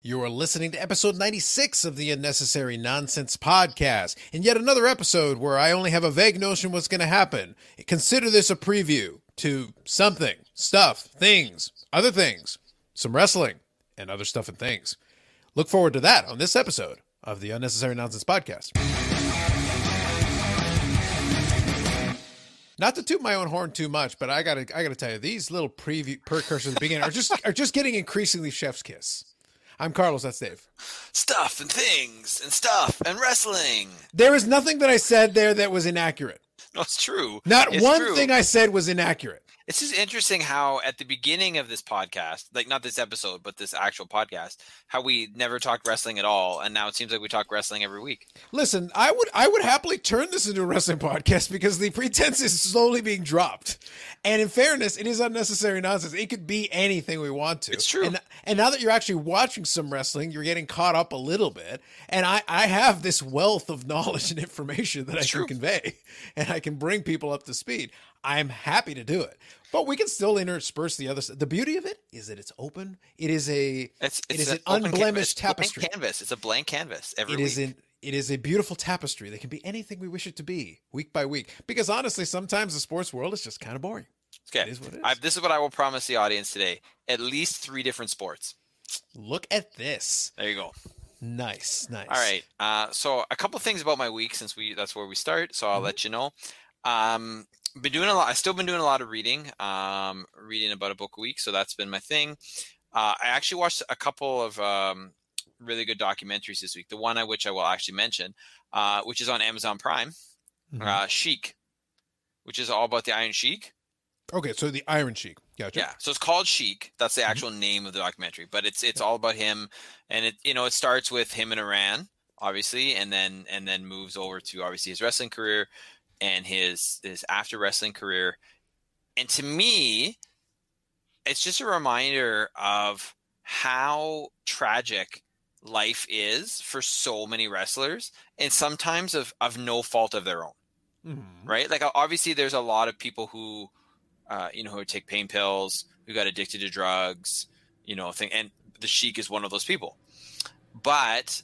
You are listening to episode 96 of the Unnecessary Nonsense Podcast, and yet another episode where I only have a vague notion what's going to happen. Consider this a preview to something, stuff, things, other things, some wrestling, and other stuff and things. Look forward to that on this episode of the Unnecessary Nonsense Podcast. Not to toot my own horn too much, but I gotta I gotta tell you, these little preview precursors at the beginning are just are just getting increasingly chef's kiss. I'm Carlos. That's Dave. Stuff and things and stuff and wrestling. There is nothing that I said there that was inaccurate. No, it's true. Not It's one true. thing I said was inaccurate. It's just interesting how at the beginning of this podcast, like not this episode, but this actual podcast, how we never talked wrestling at all, and now it seems like we talk wrestling every week. Listen, I would I would happily turn this into a wrestling podcast because the pretense is slowly being dropped. And in fairness, it is unnecessary nonsense. It could be anything we want to. It's true. And, and now that you're actually watching some wrestling, you're getting caught up a little bit. And I, I have this wealth of knowledge and information that I It's can true. convey and I can bring people up to speed. I'm happy to do it. But we can still intersperse the other side. The beauty of it is that it's open. It is a It's, It it's is an unblemished canvas. It's a blank tapestry. canvas. It's a blank canvas every It is in it is a beautiful tapestry that can be anything we wish it to be week by week. Because honestly, sometimes the sports world is just kind of boring. okay. It is what it is. I, this is what I will promise the audience today: at least three different sports. Look at this. There you go. Nice, nice. All right. Uh, so a couple things about my week since we that's where we start. So I'll Mhm. let you know. Um, been doing a lot. I've still been doing a lot of reading. Um, reading about a book a week. So that's been my thing. Uh, I actually watched a couple of um, really good documentaries this week. The one I which I will actually mention, uh, which is on Amazon Prime, Mhm. uh, Sheik, which is all about the Iron Sheik. Okay, so the Iron Sheik. Gotcha. Yeah, so it's called Sheik. That's Mm-hmm. the actual name of the documentary, but it's it's all about him, and it you know it starts with him in Iran, obviously, and then and then moves over to obviously his wrestling career and his his after wrestling career, and to me, it's just a reminder of how tragic life is for so many wrestlers, and sometimes of of no fault of their own Mhm. right? Like obviously, there's a lot of people who, uh, you know, who take pain pills, who got addicted to drugs, you know, thing, and the Sheik is one of those people. But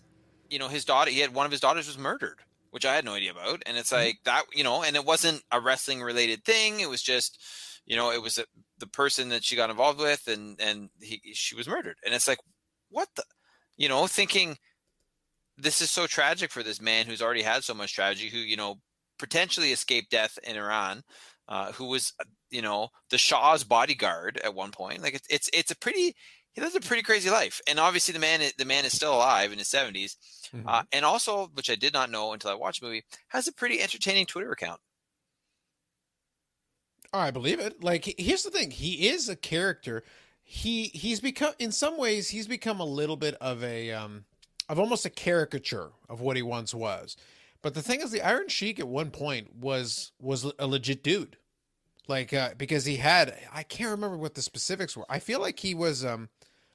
you know, his daughter, he had one of his daughters was murdered, which I had no idea about, and it's like that, you know, and it wasn't a wrestling related thing. It was just, you know, it was a, the person that she got involved with, and and he, she was murdered, and it's like, what the, you know, thinking. This is so tragic for this man who's already had so much tragedy, who, you know, potentially escaped death in Iran, uh, who was, uh, you know, the Shah's bodyguard at one point. Like it's it's it's a pretty he lives a pretty crazy life, and obviously the man the man is still alive in his seventies, Mhm. uh, and also which I did not know until I watched the movie has a pretty entertaining Twitter account. Oh, I believe it. Like here's the thing, he is a character. He he's become in some ways he's become a little bit of a um of almost a caricature of what he once was. But the thing is the Iron Sheik at one point was was a legit dude. Like uh because he had I can't remember what the specifics were. I feel like he was um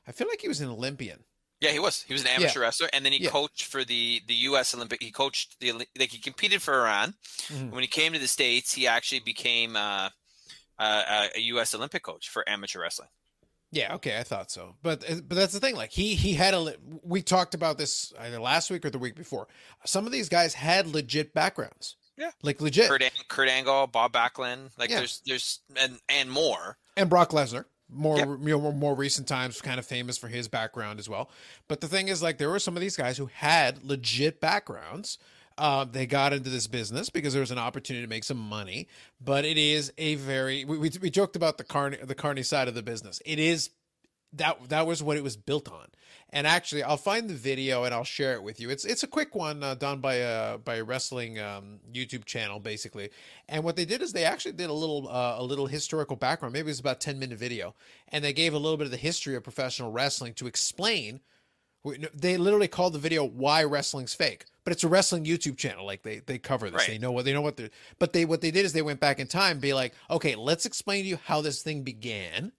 I feel like he was an Olympian. Yeah, he was. He was an amateur wrestler, and then he Yeah. coached for the the U.S. Olympic. He coached the like he competed for Iran. Mhm. When he came to the states, he actually became uh, uh, a U.S. Olympic coach for amateur wrestling. Yeah, okay, I thought so. But uh, but that's the thing. Like he he had a we talked about this either last week or the week before. Some of these guys had legit backgrounds. Yeah. like legit. Kurt, Kurt Angle, Bob Backlund, like Yeah. there's there's and and more. and Brock Lesnar. More, Yep. you know, more more recent times, kind of famous for his background as well. But the thing is, like, there were some of these guys who had legit backgrounds. Uh, they got into this business because there was an opportunity to make some money. But it is a very we, we, we joked about the carny the carny side of the business. It is that that was what it was built on. And actually, I'll find the video and I'll share it with you. It's it's a quick one uh, done by a by a wrestling um, YouTube channel, basically. And what they did is they actually did a little uh, a little historical background. Maybe it was about ten minute video, and they gave a little bit of the history of professional wrestling to explain. They literally called the video "Why Wrestling's Fake," but it's a wrestling YouTube channel. Like they they cover this. Right. They know what they know what they. But they what they did is they went back in time, and be like, okay, let's explain to you how this thing began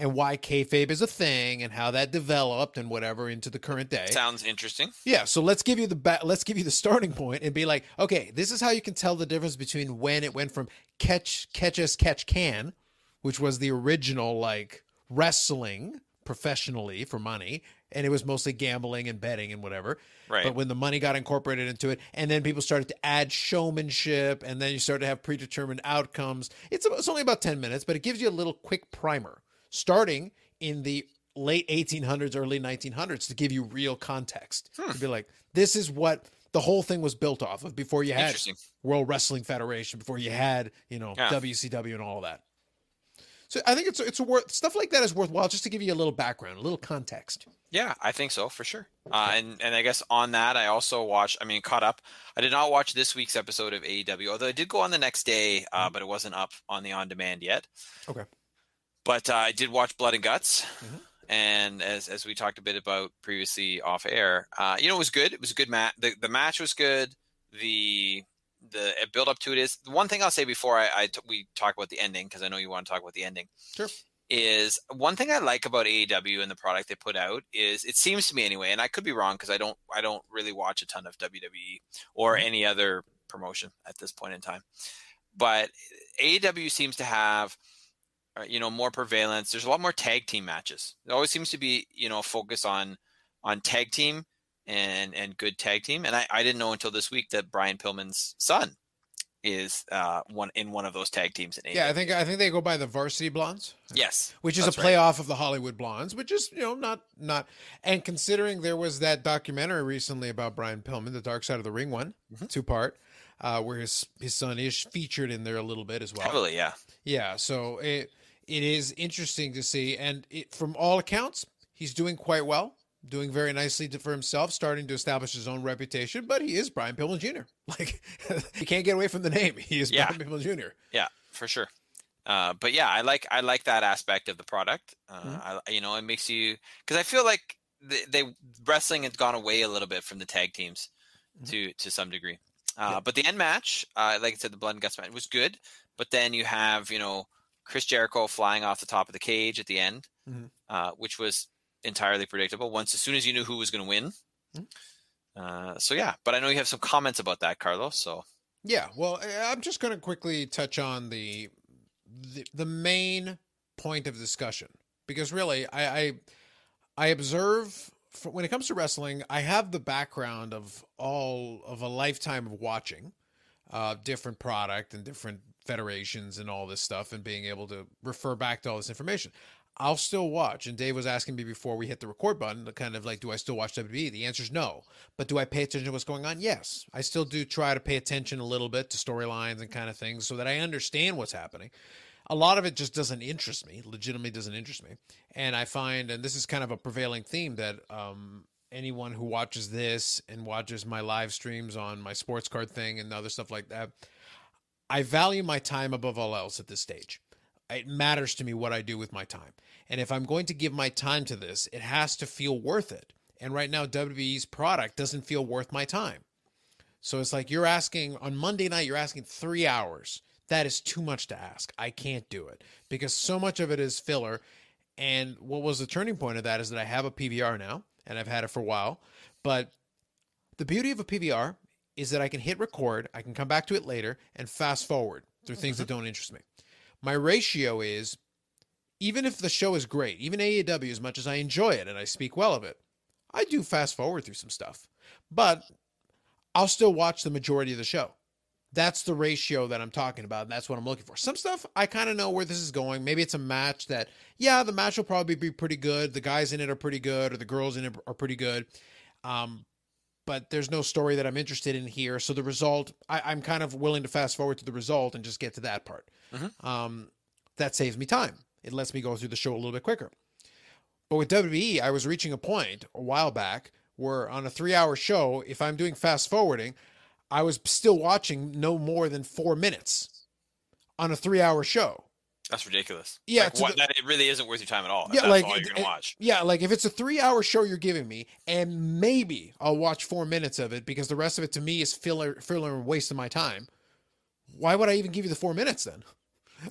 and why kayfabe is a thing and how that developed and whatever into the current day. Sounds interesting. Yeah, so let's give you the ba- let's give you the starting point and be like, okay, this is how you can tell the difference between when it went from catch catch as catch can, which was the original like wrestling professionally for money, and it was mostly gambling and betting and whatever. Right. But when the money got incorporated into it, and then people started to add showmanship, and then you start to have predetermined outcomes. It's it's only about ten minutes, but it gives you a little quick primer, starting in the late 1800s, early 1900s, to give you real context. Hmm. To be like, this is what the whole thing was built off of before you had World Wrestling Federation, before you had you know Yeah. WCW and all that. So I think it's it's worth stuff like that is worthwhile just to give you a little background, a little context. Yeah, I think so for sure. Uh, and and I guess on that, I also watched. I mean, caught up. I did not watch this week's episode of AEW, although I did go on the next day, uh, but it wasn't up on the on demand yet. Okay. But uh, I did watch Blood and Guts, Mhm. and as as we talked a bit about previously off air, uh, you know, it was good. It was a good match. The the match was good. The the build up to it is the one thing I'll say before I, I t- we talk about the ending because I know you want to talk about the ending Sure. is one thing I like about AEW and the product they put out is it seems to me anyway, and I could be wrong because I don't I don't really watch a ton of WWE or Mhm. any other promotion at this point in time, but AEW seems to have you know more prevalence. There's a lot more tag team matches. There always seems to be you know a focus on on tag team and and good tag team. And I, I didn't know until this week that Brian Pillman's son is uh one in one of those tag teams in AEW. Yeah, I think I think they go by the Varsity Blondes. yes, which is a right. playoff of the Hollywood Blondes, which is you know not not. And considering there was that documentary recently about Brian Pillman, the Dark Side of the Ring one, Mhm. two part, uh, where his his son is featured in there a little bit as well. heavily, yeah. Yeah, so it it is interesting to see, and it, from all accounts, he's doing quite well, doing very nicely to, for himself, starting to establish his own reputation. But he is Brian Pillman Jr. Like you can't get away from the name. He is Yeah. Brian Pillman Jr. Yeah, for sure. Uh, but yeah, I like I like that aspect of the product. Uh, Mhm. I, you know, it makes you because I feel like they, they wrestling has gone away a little bit from the tag teams Mhm. to to some degree. Uh, Yeah. But the end match, uh, like I said, the blood and guts match was good. But then you have you know Chris Jericho flying off the top of the cage at the end, Mhm. uh, which was entirely predictable. Once as soon as you knew who was going to win. Mhm. Uh, so yeah, but I know you have some comments about that, Carlos. So Yeah, well, I'm just going to quickly touch on the, the the main point of discussion because really, I I, I observe when it comes to wrestling, I have the background of all of a lifetime of watching uh, different product and different federations and all this stuff, and being able to refer back to all this information. I'll still watch. And Dave was asking me before we hit the record button, to kind of like, do I still watch WWE? The answer is no. But do I pay attention to what's going on? Yes. I still do try to pay attention a little bit to storylines and kind of things so that I understand what's happening. A lot of it just doesn't interest me, legitimately doesn't interest me. And I find, and this is kind of a prevailing theme, that um, anyone who watches this and watches my live streams on my sports card thing and other stuff like that, I value my time above all else at this stage. It matters to me what I do with my time. And if I'm going to give my time to this, it has to feel worth it. And right now, WWE's product doesn't feel worth my time. So it's like you're asking on Monday night, you're asking three hours. That is too much to ask. I can't do it because so much of it is filler. And what was the turning point of that is that I have a PVR now and I've had it for a while. But the beauty of a PVR is that I can hit record, I can come back to it later and fast forward through things that don't interest me. My ratio is even if the show is great, even AEW, as much as I enjoy it and I speak well of it, I do fast forward through some stuff. But I'll still watch the majority of the show. That's the ratio that I'm talking about. And that's what I'm looking for. Some stuff I kind of know where this is going. Maybe it's a match that, yeah, the match will probably be pretty good. The guys in it are pretty good, or the girls in it are pretty good. Um, but there's no story that I'm interested in here. So the result, I, I'm kind of willing to fast forward to the result and just get to that part. Mhm. Um, that saves me time. It lets me go through the show a little bit quicker. But with WWE, I was reaching a point a while back where on a three hour show, if I'm doing fast forwarding, I was still watching no more than four minutes on a three hour show. That's ridiculous. Yeah, like, what, the- that it really isn't worth your time at all. Yeah, that's like, all it- you're gonna it- watch. Yeah, like if it's a three hour show you're giving me, and maybe I'll watch four minutes of it because the rest of it to me is filler, filler and waste of my time. Why would I even give you the four minutes then?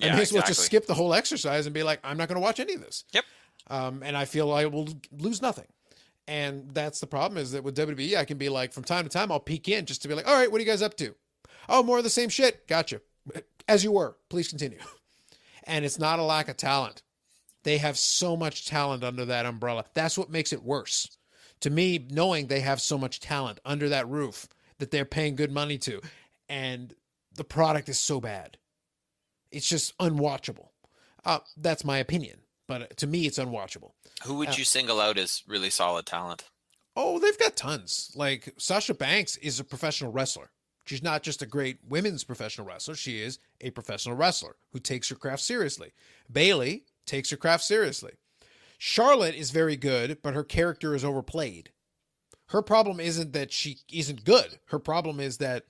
I Yeah, may as well just skip the whole exercise and be like, I'm not going to watch any of this. Yep. Um, and I feel I will lose nothing. And that's the problem is that with WWE, I can be like, from time to time, I'll peek in just to be like, all right, what are you guys up to? Oh, more of the same shit. Gotcha. As you were. Please continue. And it's not a lack of talent. They have so much talent under that umbrella. That's what makes it worse. To me, knowing they have so much talent under that roof that they're paying good money to, and the product is so bad. It's just unwatchable. Uh, that's my opinion, but to me, it's unwatchable. Who would Uh, you single out as really solid talent? Oh, they've got tons. Like Sasha Banks is a professional wrestler. She's not just a great women's professional wrestler, she is a professional wrestler who takes her craft seriously. Bayley takes her craft seriously. Charlotte is very good, but her character is overplayed. Her problem isn't that she isn't good. Her problem is that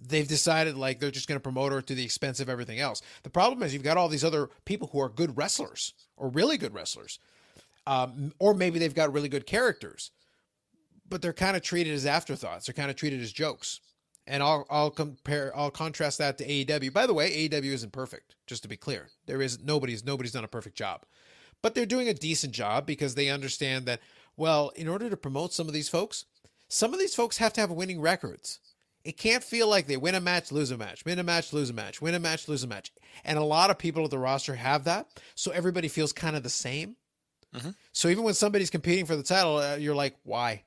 they've decided like they're just going to promote her to the expense of everything else. The problem is you've got all these other people who are good wrestlers or really good wrestlers, um, or maybe they've got really good characters, but they're kind of treated as afterthoughts. They're kind of treated as jokes. And I'll I'll compare I'll contrast that to AEW. By the way, AEW isn't perfect. Just to be clear, there is nobody's nobody's done a perfect job, but they're doing a decent job because they understand that well, in order to promote some of these folks, some of these folks have to have winning records. It can't feel like they win a match, lose a match, win a match, lose a match, win a match, lose a match. And a lot of people at the roster have that. So everybody feels kind of the same. Mhm. So even when somebody's competing for the title, uh, you're like, why?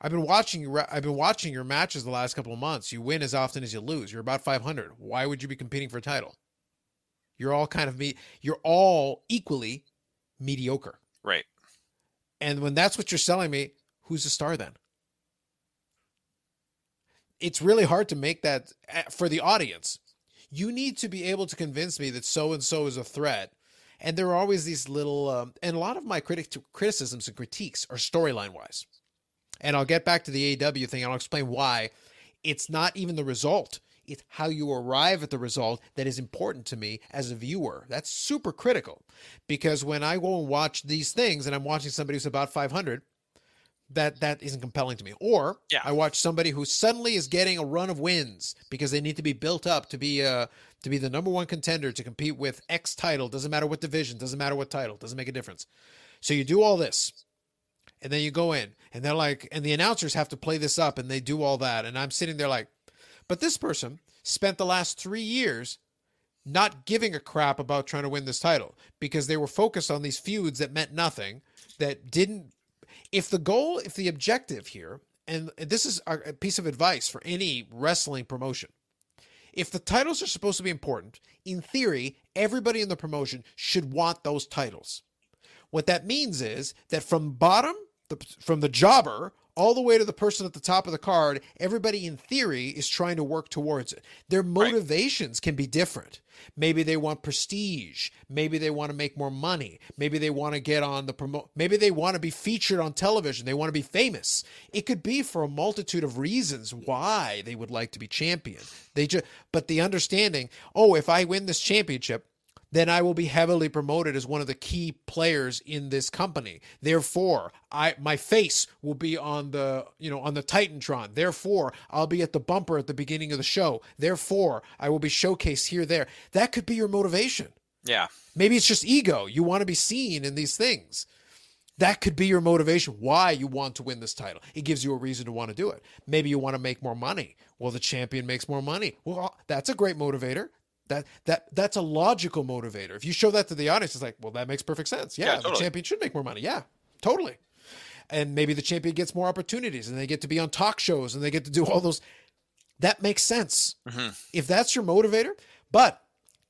I've been watching you. I've been watching your matches the last couple of months. You win as often as you lose. You're about 500. Why would you be competing for a title? You're all kind of me. You're all equally mediocre. Right. And when that's what you're selling me, who's the star then? It's really hard to make that uh, for the audience. You need to be able to convince me that so and so is a threat. And there are always these little, um, and a lot of my critic criticisms and critiques are storyline wise. And I'll get back to the AEW thing and I'll explain why it's not even the result. It's how you arrive at the result that is important to me as a viewer. That's super critical because when I go and watch these things and I'm watching somebody who's about 500, that that isn't compelling to me. Or Yeah. I watch somebody who suddenly is getting a run of wins because they need to be built up to be uh to be the number one contender to compete with X title. Doesn't matter what division, doesn't matter what title, doesn't make a difference. So you do all this, and then you go in, and they're like, and the announcers have to play this up, and they do all that, and I'm sitting there like, but this person spent the last three years not giving a crap about trying to win this title because they were focused on these feuds that meant nothing, that didn't. If the goal, if the objective here, and this is a piece of advice for any wrestling promotion, if the titles are supposed to be important, in theory, everybody in the promotion should want those titles. What that means is that from bottom, the, from the jobber all the way to the person at the top of the card, everybody in theory is trying to work towards it. Their motivations can be different. Maybe they want prestige. Maybe they want to make more money. Maybe they want to get on the promote. Maybe they want to be featured on television. They want to be famous. It could be for a multitude of reasons why they would like to be champion. They just, but the understanding, oh, if I win this championship, then I will be heavily promoted as one of the key players in this company. Therefore, I my face will be on the you know on the Titantron. Therefore, I'll be at the bumper at the beginning of the show. Therefore, I will be showcased here there. That could be your motivation. Yeah. Maybe it's just ego. You want to be seen in these things. That could be your motivation. Why you want to win this title? It gives you a reason to want to do it. Maybe you want to make more money. Well, the champion makes more money. Well, that's a great motivator. That that that's a logical motivator. If you show that to the audience, it's like, well, that makes perfect sense. Yeah, Yeah, the champion should make more money. Yeah, totally. And maybe the champion gets more opportunities, and they get to be on talk shows, and they get to do all those. That makes sense Mhm. if that's your motivator. But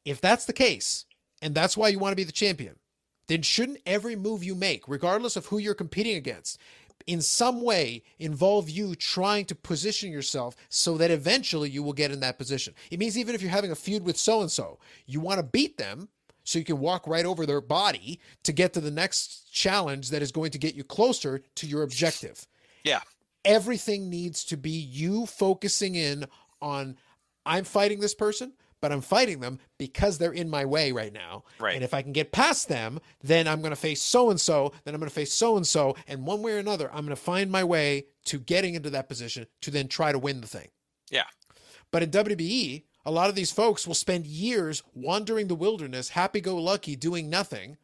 if that's the case, and that's why you want to be the champion, then shouldn't every move you make, regardless of who you're competing against, in some way involve you trying to position yourself so that eventually you will get in that position? It means even if you're having a feud with so and so, you want to beat them so you can walk right over their body to get to the next challenge that is going to get you closer to your objective Yeah. everything needs to be you focusing in on I'm fighting this person, but I'm fighting them because they're in my way right now. Right. And if I can get past them, then I'm going to face so and so, then I'm going to face so and so, and one way or another, I'm going to find my way to getting into that position to then try to win the thing. Yeah. But in WWE, a lot of these folks will spend years wandering the wilderness, happy go lucky, doing nothing.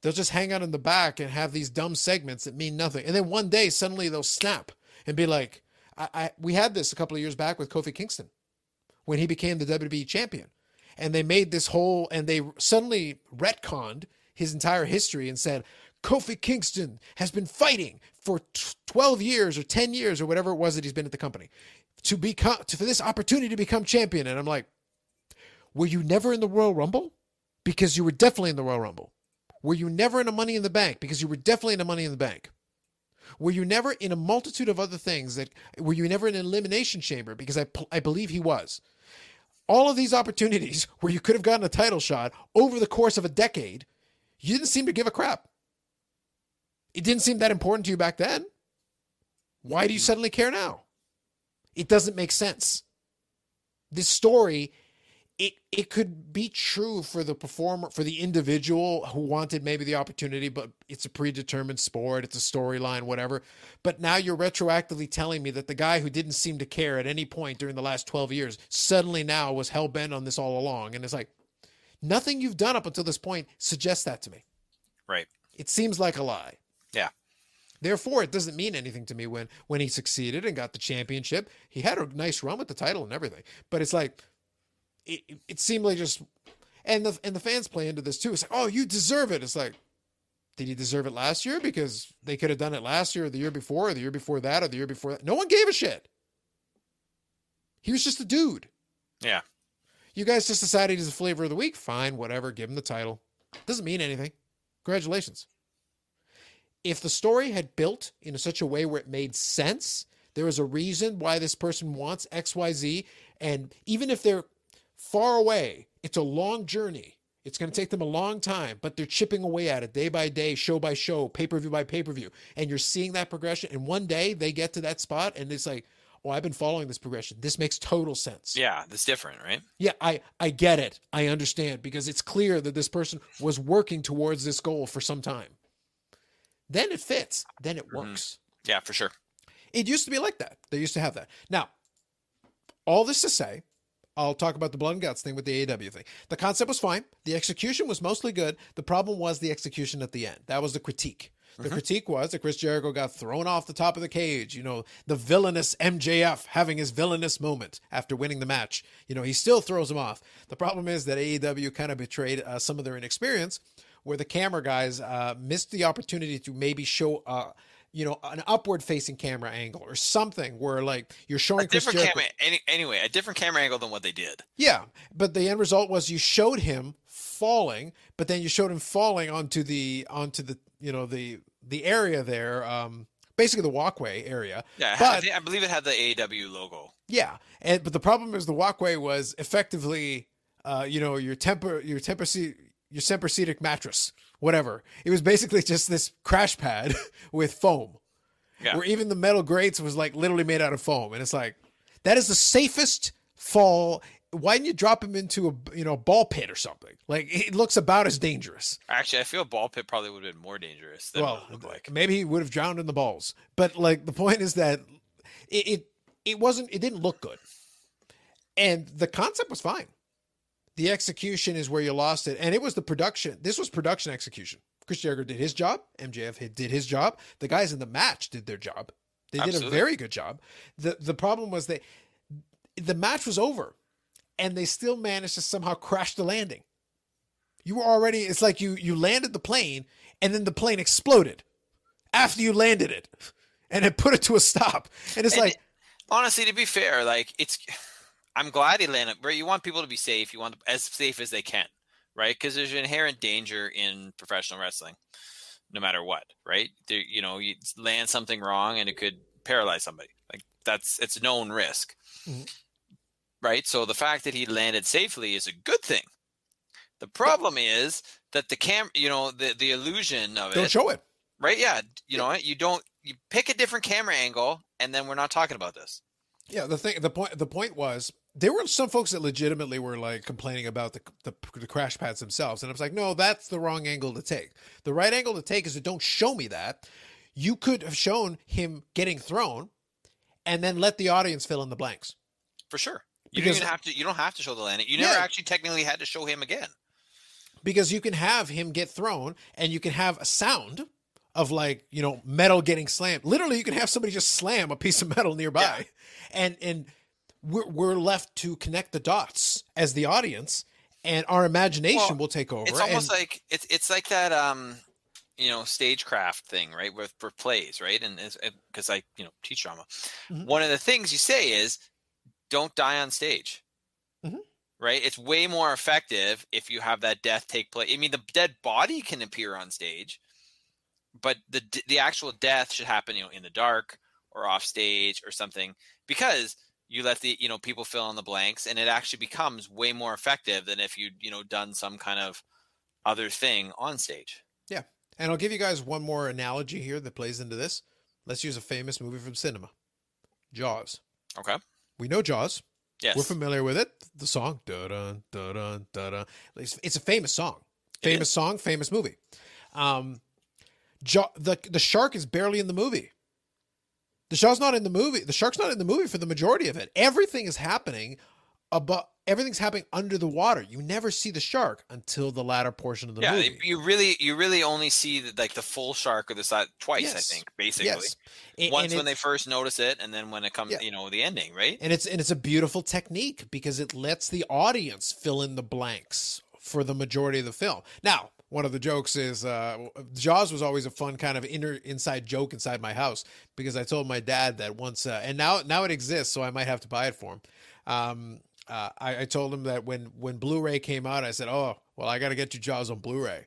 They'll just hang out in the back and have these dumb segments that mean nothing. And then one day, suddenly they'll snap and be like, I, I we had this a couple of years back with Kofi Kingston when he became the WWE champion. and they made this whole and they suddenly retconned his entire history and said Kofi Kingston has been fighting for t- 12 years or 10 years or whatever it was that he's been at the company to become to, for this opportunity to become champion. And I'm like were you never in the Royal Rumble? Because you were definitely in the Royal Rumble. Were you never in a money in the bank? Because you were definitely in a money in the bank. Were you never in a multitude of other things that were you never in an elimination chamber? Because I I believe he was all of these opportunities where you could have gotten a title shot over the course of a decade you didn't seem to give a crap it didn't seem that important to you back then. Why do you suddenly care now? It doesn't make sense. This story, it it could be true for the performer, for the individual who wanted maybe the opportunity, but it's a predetermined sport, it's a storyline, whatever. But now you're retroactively telling me that the guy who didn't seem to care at any point during the last 12 years suddenly now was hell bent on this all along. And it's like, nothing you've done up until this point suggests that to me. Right. It seems like a lie. Yeah. Therefore, it doesn't mean anything to me when when he succeeded and got the championship. He had a nice run with the title and everything, but it's like it, it seemed like just and the and the fans play into this too. It's like, oh, you deserve it. It's like, did he deserve it last year? Because they could have done it last year, or the year before, or the year before that, or the year before that. No one gave a shit. He was just a dude. Yeah. You guys just decided he's the flavor of the week. Fine, whatever. Give him the title. Doesn't mean anything. Congratulations if the story had built in such a way where it made sense, there was a reason why this person wants XYZ. And even if they're far away, it's a long journey. It's going to take them a long time, but they're chipping away at it day by day, show by show, pay per view by pay per view. And you're seeing that progression. And one day they get to that spot and it's like, oh, I've been following this progression. This makes total sense. Yeah, that's different, right? Yeah, I, I get it. I understand because it's clear that this person was working towards this goal for some time then it fits. Then it mm-hmm. works. Mm-hmm. Yeah, for sure. It used to be like that. They used to have that. Now, all this to say, I'll talk about the blood and guts thing with the AEW thing. The concept was fine. The execution was mostly good. The problem was the execution at the end. That was the critique. The mm-hmm. critique was that Chris Jericho got thrown off the top of the cage. You know, the villainous MJF having his villainous moment after winning the match. You know, he still throws him off. The problem is that AEW kind of betrayed uh, some of their inexperience where the camera guys uh, missed the opportunity to maybe show uh, you know an upward facing camera angle or something where like you're showing a different camera any, anyway a different camera angle than what they did. Yeah but the end result was you showed him falling but then you showed him falling onto the onto the you know the the area there um basically the walkway area. Yeah but, I, I believe it had the AEW logo. Yeah and but the problem is the walkway was effectively uh you know your temper your temper your Tempur mattress, whatever. It was basically just this crash pad with foam, yeah. where even the metal grates was like literally made out of foam, and it's like that is the safest fall. Why didn't you drop him into a you know ball pit or something? Like it looks about as dangerous. Actually, I feel a ball pit probably would have been more dangerous. Than well, like. maybe he would have drowned in the balls. But like the point is that it, it it wasn't. It didn't look good, and the concept was fine the execution is where you lost it. And it was the production. This was production execution. Chris Jericho did his job. MJF did his job. The guys in the match did their job. They Absolutely. did a very good job. The the problem was that the match was over and they still managed to somehow crash the landing. You were already it's like you you landed the plane and then the plane exploded after you landed it and it put it to a stop. And it's and like honestly to be fair, like it's I'm glad he landed. Right, you want people to be safe. You want as safe as they can, right? Because there's inherent danger in professional wrestling, no matter what, right? There, you know, you land something wrong and it could paralyze somebody. Like that's it's known risk, mm-hmm. right? So the fact that he landed safely is a good thing. The problem is that the cam, you know, the the illusion of don't it. show it, right? Yeah, you know, what? you don't. You pick a different camera angle, and then we're not talking about this. Yeah, the thing, the point, the point was there were some folks that legitimately were like complaining about the, the, the crash pads themselves, and I was like, no, that's the wrong angle to take. The right angle to take is to don't show me that. You could have shown him getting thrown, and then let the audience fill in the blanks. For sure, you because, don't have to. You don't have to show the landing. You never yeah, actually technically had to show him again. Because you can have him get thrown, and you can have a sound of like you know metal getting slammed. Literally, you can have somebody just slam a piece of metal nearby, yeah. and and we're, we're left to connect the dots as the audience and our imagination Well, will take over. It's almost and- like it's it's like that um you know stagecraft thing right with for plays right and because I you know teach drama. Mhm. One of the things you say is don't die on stage. Mhm. Right? It's way more effective if you have that death take place. I mean, the dead body can appear on stage, but the the actual death should happen, you know, in the dark or off stage or something because you let the you know people fill in the blanks and it actually becomes way more effective than if you you know done some kind of other thing on stage Yeah. And I'll give you guys one more analogy here that plays into this. Let's use a famous movie from cinema Jaws. okay We know Jaws. yes We're familiar with it. The song, da dun da dun da dun. It's, it's a famous song. Famous song, famous movie. Um, ja- the the shark is barely in the movie. The shark's not in the movie. The shark's not in the movie for the majority of it. Everything is happening above. Everything's happening under the water. You never see the shark until the latter portion of the yeah movie. you really you really only see the, like the full shark of the side twice Yes. i think basically yes. And- once and when they first notice it and then when it comes Yeah. you know the ending right and it's and it's a beautiful technique because it lets the audience fill in the blanks for the majority of the film. Now, one of the jokes is uh, Jaws was always a fun kind of inner inside joke inside my house because I told my dad that once, uh, and now now it exists, so I might have to buy it for him. Um, uh, I, I told him that when when Blu-ray came out, I said, "Oh, well, I got to get you Jaws on Blu-ray."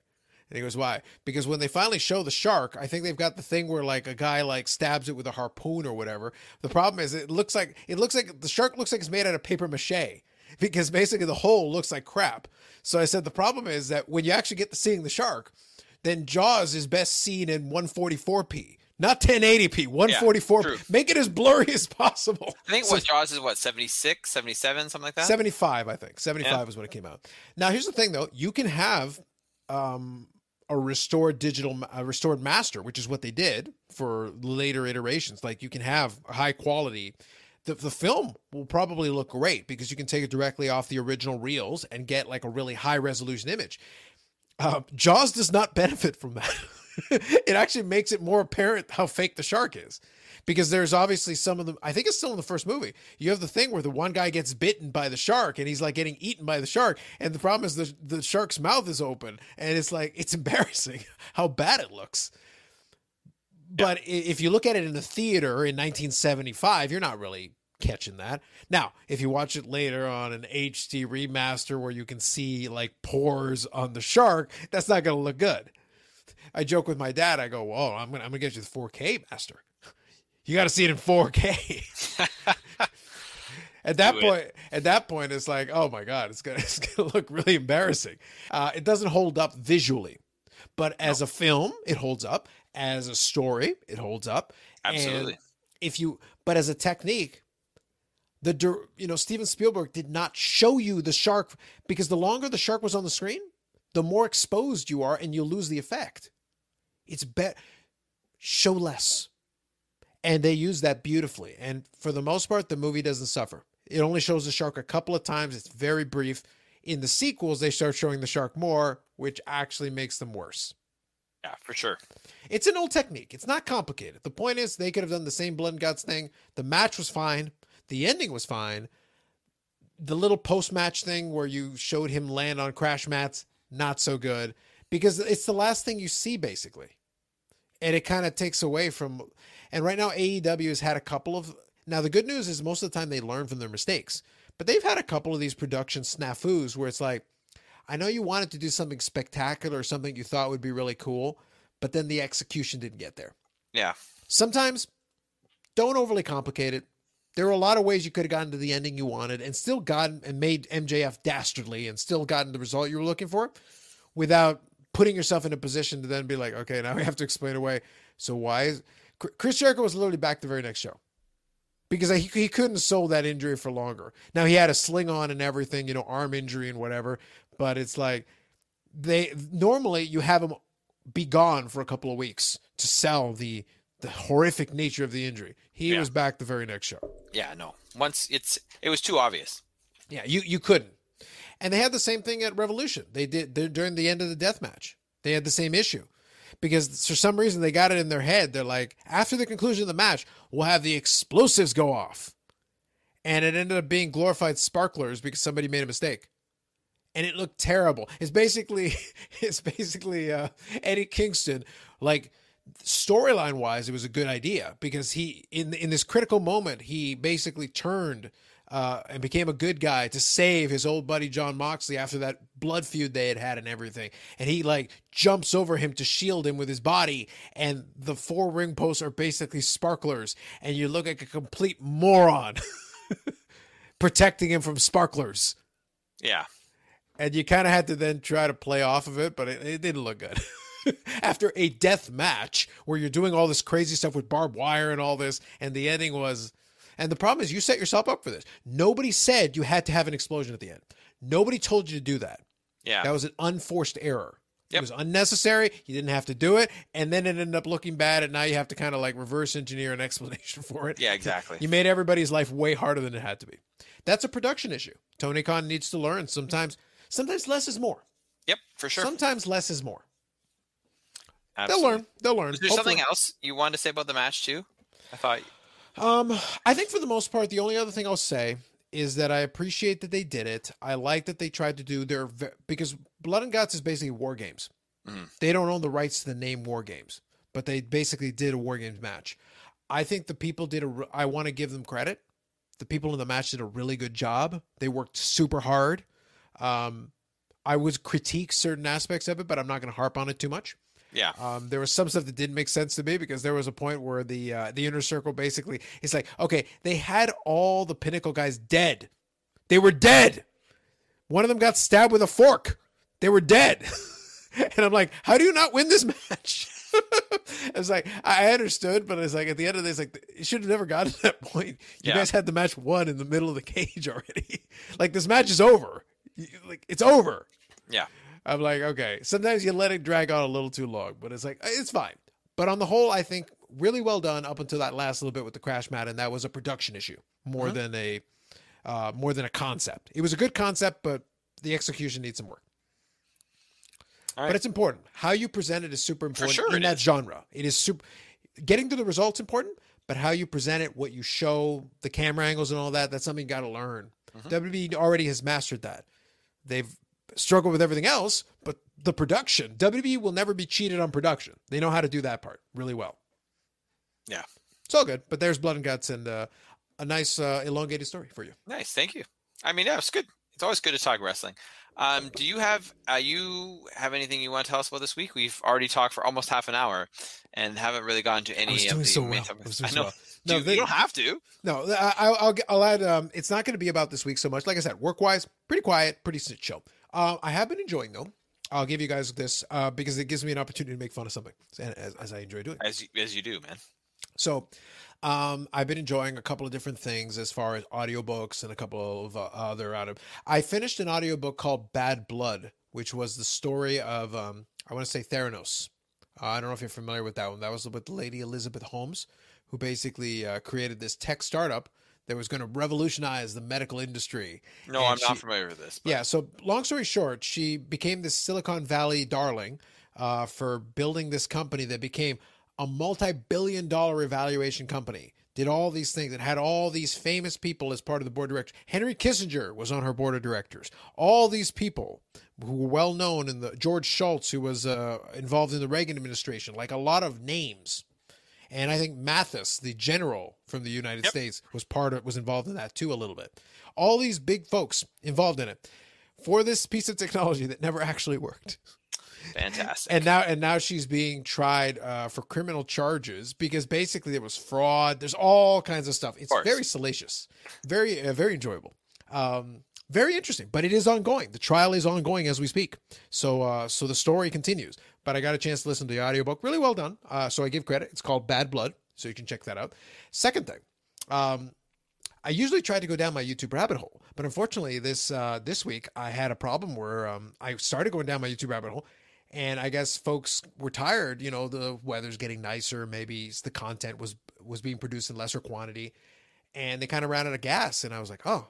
And he goes, "Why?" Because when they finally show the shark, I think they've got the thing where like a guy like stabs it with a harpoon or whatever. The problem is it looks like it looks like the shark looks like it's made out of paper mache because basically the hole looks like crap. So I said the problem is that when you actually get to seeing the shark, then Jaws is best seen in 144p, not 1080p, 144. true. Make it as blurry as possible. i think So- what jaws is what 76 77 something like that 75, I think. 75 Yeah. is when it came out. Now, here's the thing, though. You can have um, a restored digital, a restored master, which is what they did for later iterations. Like you can have high quality. The, the film will probably look great because you can take it directly off the original reels and get like a really high resolution image. Uh, Jaws does not benefit from that. it actually makes it more apparent how fake the shark is because there's obviously some of them. I think it's still in the first movie. You have the thing where the one guy gets bitten by the shark and he's like getting eaten by the shark, and the problem is the the shark's mouth is open, and it's like it's embarrassing how bad it looks. But i if you look at it in the theater in 1975, you're not really catching that. Now, if you watch it later on an HD remaster where you can see like pores on the shark, that's not going to look good. I joke with my dad. I go, "Whoa, I'm gonna I'm gonna get you the 4K master. You got to see it in 4K." at that Do it. point, at that point, it's like, "Oh my god, it's gonna it's gonna look really embarrassing." Uh, it doesn't hold up visually, but as a film, it holds up. As a story, it holds up. And Absolutely. if you, but as a technique, the you know Steven Spielberg did not show you the shark because the longer the shark was on the screen, the more exposed you are, and you lose the effect. It's better show less, and they use that beautifully. And for the most part, the movie doesn't suffer. It only shows the shark a couple of times. It's very brief. In the sequels, they start showing the shark more, which actually makes them worse. Yeah for sure It's an old technique. It's not complicated. The point is, they could have done the same blood and guts thing. The match was fine. The ending was fine. The little post match thing where you showed him land on crash mats, not so good because it's the last thing you see basically. And it kind of takes away from. And right now, AEW has had a couple of. Now, the good news is most of the time they learn from their mistakes, but they've had a couple of these production snafus where it's like, I know you wanted to do something spectacular or something you thought would be really cool, but then the execution didn't get there. yeah Sometimes don't overly complicate it. There are a lot of ways you could have gotten to the ending you wanted and still gotten and made MJF dastardly and still gotten the result you were looking for without putting yourself in a position to then be like, okay, now we have to explain away. So why is Chris Jericho was literally back the very next show because he, he couldn't solve that injury for longer. Now he had a sling on and everything, you know, arm injury and whatever, but it's like they normally you have him be gone for a couple of weeks to sell the the horrific nature of the injury. He Yeah. was back the very next show. yeah no once it's it was too obvious Yeah, you you couldn't. And they had the same thing at Revolution. They did during the end of the death match. They had the same issue. Because for some reason they got it in their head. They're like, after the conclusion of the match, we'll have the explosives go off. And it ended up being glorified sparklers because somebody made a mistake. And it looked terrible. It's basically it's basically uh, Eddie Kingston. Like storyline wise, it was a good idea because he in in this critical moment he basically turned. Uh, and became a good guy to save his old buddy Jon Moxley after that blood feud they had had and everything. And he like jumps over him to shield him with his body. And the four ring posts are basically sparklers. And you look like a complete moron protecting him from sparklers Yeah. And you kind of had to then try to play off of it, but it, it didn't look good. After a death match where you're doing all this crazy stuff with barbed wire and all this, and the ending was, and the problem is you set yourself up for this. Nobody said you had to have an explosion at the end. Nobody told you to do that. Yeah. That was an unforced error. It was unnecessary. You didn't have to do it, and then it ended up looking bad. And now you have to kind of like reverse engineer an explanation for it. yeah, exactly. You made everybody's life way harder than it had to be. That's a production issue. Tony Khan needs to learn sometimes. Sometimes less is more. Yep, for sure. Sometimes less is more. Absolutely. They'll learn. They'll learn. Is there Hopefully. something else you wanted to say about the match too? I thought Um, I think for the most part, the only other thing I'll say is that I appreciate that they did it. I like that they tried to do their because Blood and Guts is basically war games. Mhm. They don't own the rights to the name War Games, but they basically did a War Games match. I think the people did a. I want to give them credit. The people in the match did a really good job. They worked super hard. Um, I would critique certain aspects of it, but I'm not going to harp on it too much. yeah. Um, there was some stuff that didn't make sense to me because there was a point where the uh, the inner circle basically it's like okay they had all the pinnacle guys dead, they were dead. One of them got stabbed with a fork. They were dead, and I'm like, how do you not win this match? I was like I understood, but it's like at the end of this, like it should have never gotten to that point. You Yeah. guys had the match won in the middle of the cage already. like this match is over. Like it's over. Yeah. I'm like, okay. Sometimes you let it drag on a little too long, but it's like it's fine. But on the whole, I think really well done up until that last little bit with the crash mat, and that was a production issue more Mhm. than a uh, more than a concept. It was a good concept, but the execution needs some work. Right. But it's important. How you present it is super important sure in that is. genre. It is super. Getting to the results important, but how you present it, what you show, the camera angles, and all that. That's something you got to learn. Mhm. WWE already has mastered that. They've struggled with everything else, but the production, WWE will never be cheated on production. They know how to do that part really well. Yeah. It's all good. But there's blood and guts and uh, a nice uh, elongated story for you. Nice, thank you. I mean, yeah, it's good. It's always good to talk wrestling. Um, do you have uh, you have anything you want to tell us about this week? We've already talked for almost half an hour and haven't really gotten to any I was of doing the so main well. topics. I was doing I so well. No, you, they- you don't have to. No, I, I'll, I'll, I'll add. Um, it's not going to be about this week so much. Like I said, work wise, pretty quiet, pretty chill. Uh, I have been enjoying though. I'll give you guys this uh, because it gives me an opportunity to make fun of something, as, as I enjoy doing. As you, as you do, man. So, um, I've been enjoying a couple of different things as far as audiobooks and a couple of uh, other out of. I finished an audiobook called Bad Blood, which was the story of um, I want to say Theranos. Uh, I don't know if you're familiar with that one. That was with Lady Elizabeth Holmes, who basically uh, created this tech startup that was going to revolutionize the medical industry. No, And I'm not familiar with this. but- Yeah. So, long story short, she became this Silicon Valley darling uh, for building this company that became a multi-billion dollar evaluation company. Did all these things. It had all these famous people as part of the board of directors. Henry Kissinger was on her board of directors. All these people who were well known in the George Shultz, who was uh, involved in the Reagan administration, like a lot of names. And I think Mattis, the general from the United Yep. States, was part of was involved in that too a little bit. All these big folks involved in it for this piece of technology that never actually worked. Fantastic. And now and now she's being tried uh, for criminal charges because basically there was fraud. There's all kinds of stuff. It's course. very salacious, very uh, very enjoyable. Um, very interesting, but it is ongoing. The trial is ongoing as we speak. So uh, so the story continues. But I got a chance to listen to the audiobook. Really well done. Uh, so I give credit. It's called Bad Blood, so you can check that out. Second thing, um, I usually try to go down my YouTube rabbit hole, but unfortunately this uh, this week I had a problem where um, I started going down my YouTube rabbit hole, and I guess folks were tired. You know, the weather's getting nicer. Maybe the content was was being produced in lesser quantity, and they kind of ran out of gas. And I was like, oh,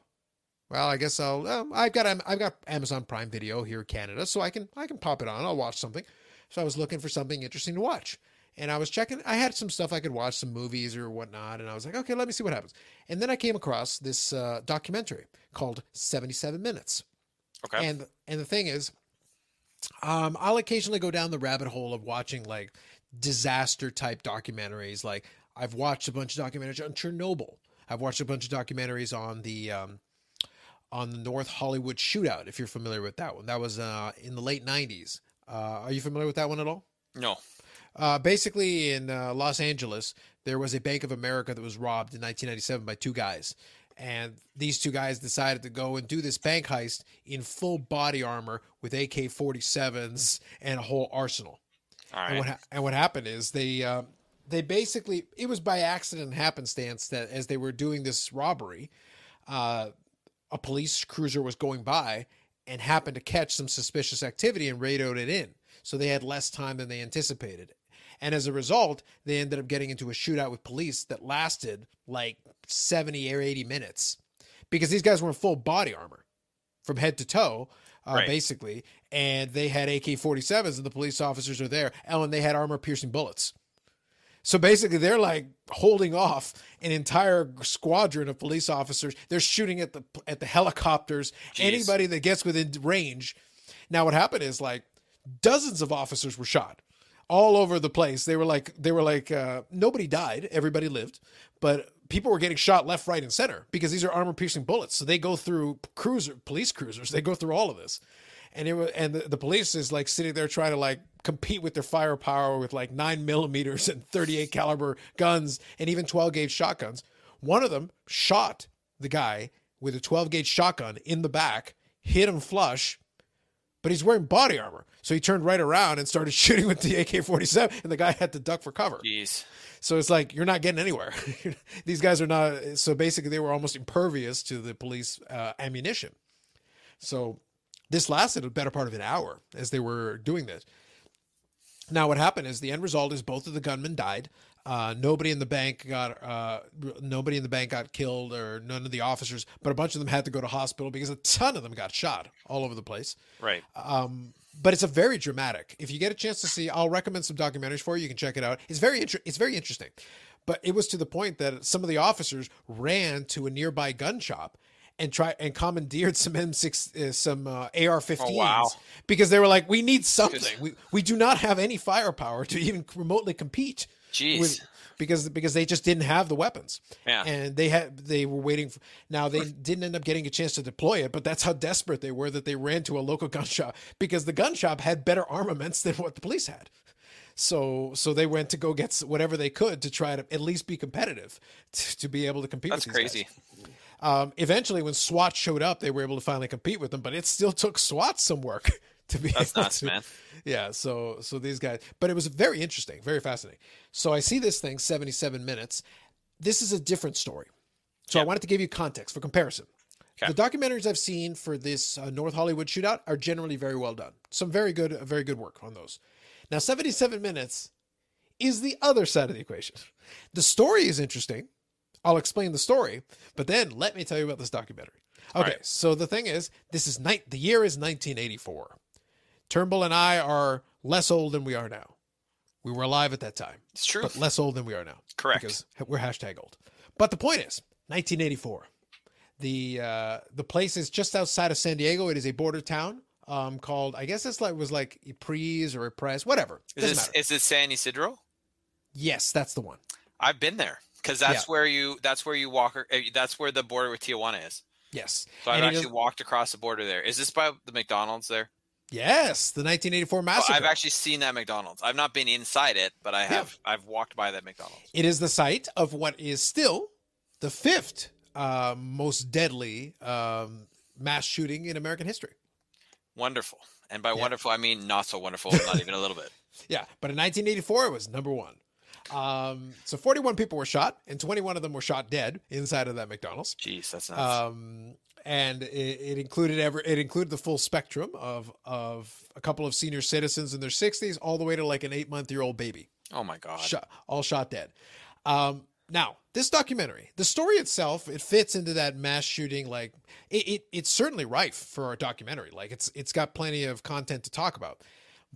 well, I guess I'll. Um, I've got I've got Amazon Prime Video here in Canada, so I can I can pop it on. I'll watch something. So I was looking for something interesting to watch. And I was checking, I had some stuff I could watch, some movies or whatnot. And I was like, okay, let me see what happens. And then I came across this uh, documentary called 77 Minutes. Okay. And and the thing is, um, I'll occasionally go down the rabbit hole of watching like disaster type documentaries. Like I've watched a bunch of documentaries on Chernobyl. I've watched a bunch of documentaries on the um, on the North Hollywood shootout. If you're familiar with that one, that was uh, in the late '90s. Uh, are you familiar with that one at all? no. Uh, basically, in uh, Los Angeles, there was a Bank of America that was robbed in 1997 by two guys. And these two guys decided to go and do this bank heist in full body armor with AK 47s and a whole arsenal. All And what, ha- and what happened is they uh, they basically it was by accident and happenstance that as they were doing this robbery, uh, a police cruiser was going by and happened to catch some suspicious activity and radioed it in. So they had less time than they anticipated. And as a result, they ended up getting into a shootout with police that lasted like 70 or 80 minutes because these guys were in full body armor from head to toe, uh, Right. basically. And they had AK 47s, and the police officers are there. Ellen, they had armor piercing bullets. So basically, they're like holding off an entire squadron of police officers. They're shooting at the at the helicopters. Jeez. Anybody that gets within range. Now, what happened is like dozens of officers were shot all over the place. They were like they were like uh, nobody died, everybody lived, but people were getting shot left, right, and center because these are armor piercing bullets. So they go through cruiser police cruisers. They go through all of this, and it was and the, the police is like sitting there trying to like compete with their firepower with like nine millimeters and thirty eight caliber guns and even twelve gauge shotguns. One of them shot the guy with a twelve gauge shotgun in the back, hit him flush, but he's wearing body armor. So he turned right around and started shooting with the AK 47, and the guy had to duck for cover. Jeez. So it's like, you're not getting anywhere. These guys are not. So basically, they were almost impervious to the police uh, ammunition. So this lasted a better part of an hour as they were doing this. Now, what happened is the end result is both of the gunmen died. Uh, nobody in the bank got uh, nobody in the bank got killed, or none of the officers. But a bunch of them had to go to hospital because a ton of them got shot all over the place. Right. Um, but it's a very dramatic. If you get a chance to see, I'll recommend some documentaries for you. You can check it out. It's very inter- it's very interesting. But it was to the point that some of the officers ran to a nearby gun shop and try and commandeered some M6 uh, some uh, AR-15s Oh, wow. because they were like, we need something. We we do not have any firepower to even remotely compete Jeez. with because because they just didn't have the weapons. Yeah. And they had they were waiting for now they didn't end up getting a chance to deploy it, but that's how desperate they were that they ran to a local gun shop because the gun shop had better armaments than what the police had. So so they went to go get whatever they could to try to at least be competitive to, to be able to compete That's crazy. Um, eventually when SWAT showed up, they were able to finally compete with them, but it still took SWAT some work to be That's nuts, to, man. Yeah so so these guys but it was very interesting very fascinating. So i see this thing 77 minutes. This is a different story. So i wanted to give you context for comparison. Okay. the documentaries i've seen for this uh, north hollywood shootout are generally very well done. Some very good very good work on those. Now 77 minutes is the other side of the equation. The story is interesting. I'll explain the story but then let me tell you about this documentary. Okay right. so the thing is this is night the year is 1984 Turnbull and I are less old than we are now. We were alive at that time, It's true. but less old than we are now. Correct. Because we're hashtag old. But the point is, 1984. The uh, the place is just outside of San Diego. It is a border town um, called I guess it's like was like Ypres or Ypres, whatever. Is Doesn't this is this San Ysidro? yes, that's the one. I've been there because that's where you that's where you walk. uh, That's where the border with Tijuana is. Yes. So I've And actually walked across the border there. Is this by the McDonald's there? Yes, the 1984 Oh, massacre. I've actually seen that McDonald's. I've not been inside it, but I have. I've walked by that McDonald's. It is the site of what is still the fifth uh, most deadly um, mass shooting in American history. Wonderful. And by Yeah. wonderful, I mean not so wonderful, not even a little bit. Yeah, but in 1984, it was number one. Um, so 41 people were shot, and 21 of them were shot dead inside of that McDonald's. Jeez, that's nuts. Um, and it, it included ever it included the full spectrum of of a couple of senior citizens in their 60s, all the way to like an eight month year old baby, oh my god. shot, all shot dead. Um, now this documentary, the story itself, it fits into that mass shooting. Like it, it it's certainly rife for a documentary. Like it's it's got plenty of content to talk about.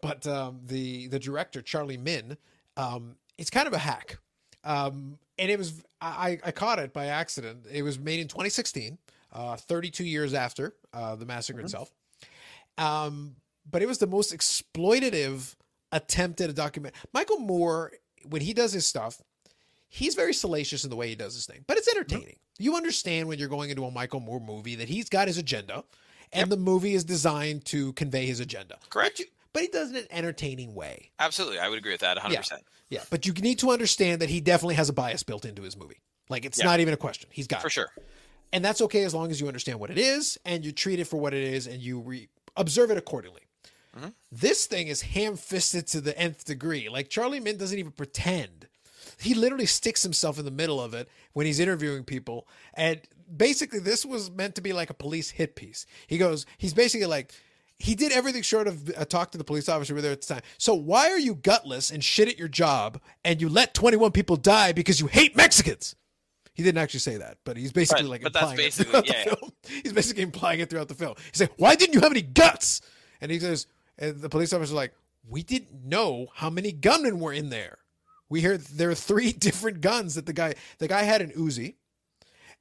But um, the the director Charlie Minn, um, it's kind of a hack, um, and it was I, I caught it by accident. It was made in 2016, uh, 32 years after uh, the massacre itself, Um, but it was the most exploitative attempt at a document. Michael Moore, when he does his stuff, he's very salacious in the way he does his thing, but it's entertaining. You understand when you're going into a Michael Moore movie that he's got his agenda, and Yep. the movie is designed to convey his agenda. Correct. But, you, but he does it in an entertaining way. Absolutely, I would agree with that 100. percent Yeah, but you need to understand that he definitely has a bias built into his movie. Like it's Yeah. not even a question. He's got For it. sure. And that's okay as long as you understand what it is and you treat it for what it is and you re- observe it accordingly. Mhm. This thing is ham-fisted to the nth degree. Like Charlie Minn doesn't even pretend. He literally sticks himself in the middle of it when he's interviewing people. And basically, this was meant to be like a police hit piece. He goes, he's basically like, he did everything short of uh, talk to the police officer were there at the time. So why are you gutless and shit at your job and you let 21 people die because you hate Mexicans? He didn't actually say that, but he's basically Right, like but that's implying it basically- throughout yeah, the film. He's basically implying it throughout the film. He's like, "Why didn't you have any guts?" And he says, and the police officer's like, "We didn't know how many gunmen were in there. We heard there are three different guns that the guy the guy had an Uzi,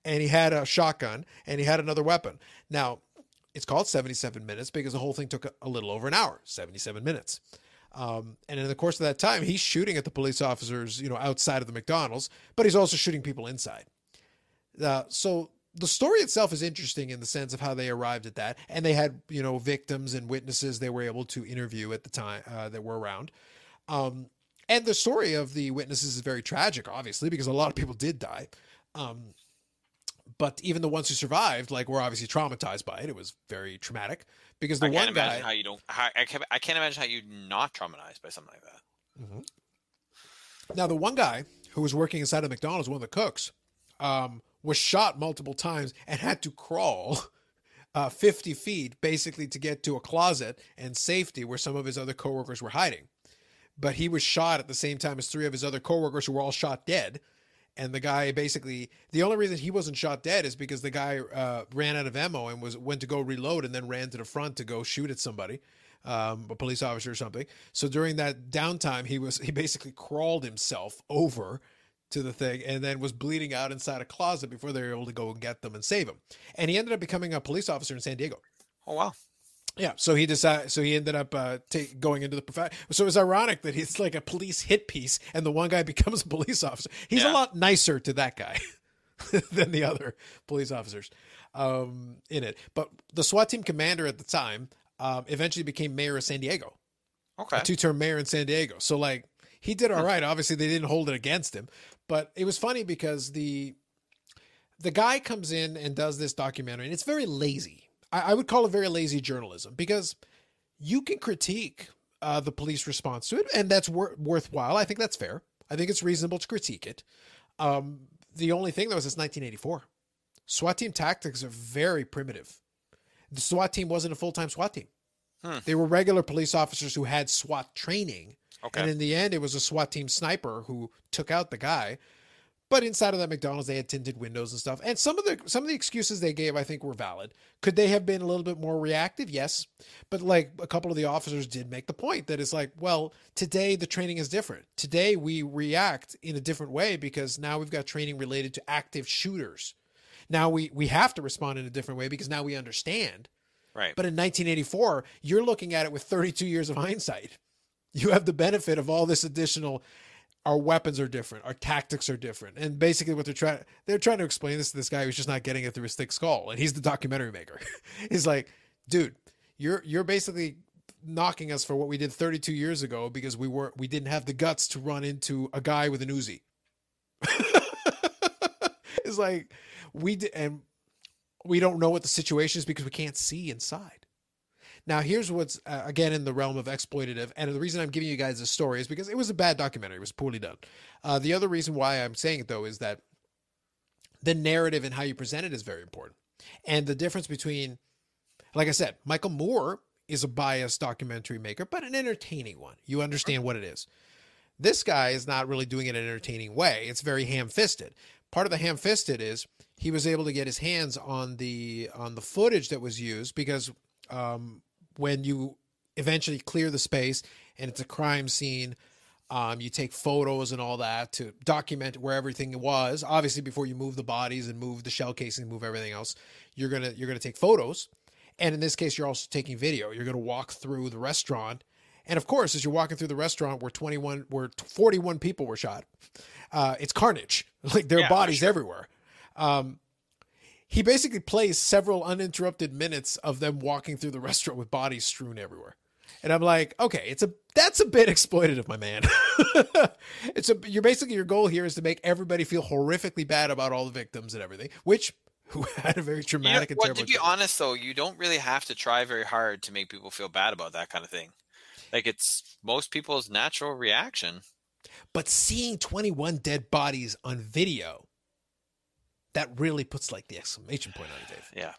and he had a shotgun, and he had another weapon. Now, it's called 77 minutes because the whole thing took a, a little over an hour, 77 minutes." Um, and in the course of that time, he's shooting at the police officers, you know, outside of the McDonald's, but he's also shooting people inside. Uh, so the story itself is interesting in the sense of how they arrived at that, and they had you know victims and witnesses they were able to interview at the time uh, that were around. Um, and the story of the witnesses is very tragic, obviously, because a lot of people did die. Um, but even the ones who survived, like, were obviously traumatized by it. It was very traumatic because the I can't one imagine guy. how you don't. How, I can't. I can't imagine how you're not traumatized by something like that. Now, the one guy who was working inside of McDonald's, one of the cooks, um, was shot multiple times and had to crawl uh, 50 feet basically to get to a closet and safety where some of his other coworkers were hiding. But he was shot at the same time as three of his other coworkers who were all shot dead. And the guy basically, the only reason he wasn't shot dead is because the guy uh, ran out of ammo and was went to go reload and then ran to the front to go shoot at somebody, um, a police officer or something. So during that downtime, he was he basically crawled himself over to the thing and then was bleeding out inside a closet before they were able to go and get them and save him. And he ended up becoming a police officer in San Diego. Oh wow. Yeah, so he decided. So he ended up uh, ta going into the profession. So it's ironic that he's like a police hit piece, and the one guy becomes a police officer. He's a lot nicer to that guy than the other police officers um, in it. But the SWAT team commander at the time um, eventually became mayor of San Diego, Okay. two-term mayor in San Diego. So like he did all right. Obviously, they didn't hold it against him, but it was funny because the the guy comes in and does this documentary, and it's very lazy. I, I would call it very lazy journalism because you can critique uh, the police response to it, and that's wor- worthwhile. I think that's fair. I think it's reasonable to critique it. Um, the only thing though is it's 1984. SWAT team tactics are very primitive. The SWAT team wasn't a full time SWAT team. Hmm. They were regular police officers who had SWAT training, Okay. and in the end, it was a SWAT team sniper who took out the guy. But inside of that McDonald's, they had tinted windows and stuff. And some of the some of the excuses they gave, I think, were valid. Could they have been a little bit more reactive? Yes. But like a couple of the officers did make the point that it's like, well, today the training is different. Today we react in a different way because now we've got training related to active shooters. Now we we have to respond in a different way because now we understand. right. But in 1984, you're looking at it with 32 years of hindsight. You have the benefit of all this additional. Our weapons are different. Our tactics are different. And basically, what they're trying they're trying to explain this to this guy who's just not getting it through his thick skull. And he's the documentary maker. he's like, dude, you're you're basically knocking us for what we did 32 years ago because we were we didn't have the guts to run into a guy with an Uzi. it's like we did, and we don't know what the situation is because we can't see inside. Now, here's what's uh, again in the realm of exploitative, and the reason I'm giving you guys this story is because it was a bad documentary. It was poorly done. Uh, the other reason why I'm saying it though is that the narrative and how you present it is very important, and the difference between, like I said, Michael Moore is a biased documentary maker, but an entertaining one. You understand what it is. This guy is not really doing it in an entertaining way. It's very ham-fisted. Part of the ham-fisted is he was able to get his hands on the on the footage that was used because um, when you eventually clear the space and it's a crime scene, um, you take photos and all that to document where everything was. Obviously, before you move the bodies and move the shell casing, move everything else, you're gonna you're gonna take photos. And in this case, you're also taking video. You're going to walk through the restaurant. And of course, as you're walking through the restaurant where 21, where 41 people were shot, uh, it's carnage. Like there are Yeah, bodies sure. everywhere. Um, he basically plays several uninterrupted minutes of them walking through the restaurant with bodies strewn everywhere. And I'm like, okay, it's a that's a bit exploitative, my man. it's a you're basically your goal here is to make everybody feel horrifically bad about all the victims and everything, which who had a very You know, traumatic and what, terrible. to be honest, though, you don't really have to try very hard to make people feel bad about that kind of thing. Like it's most people's natural reaction. But seeing 21 dead bodies on video, that really puts like the exclamation point on it, Dave. Yeah.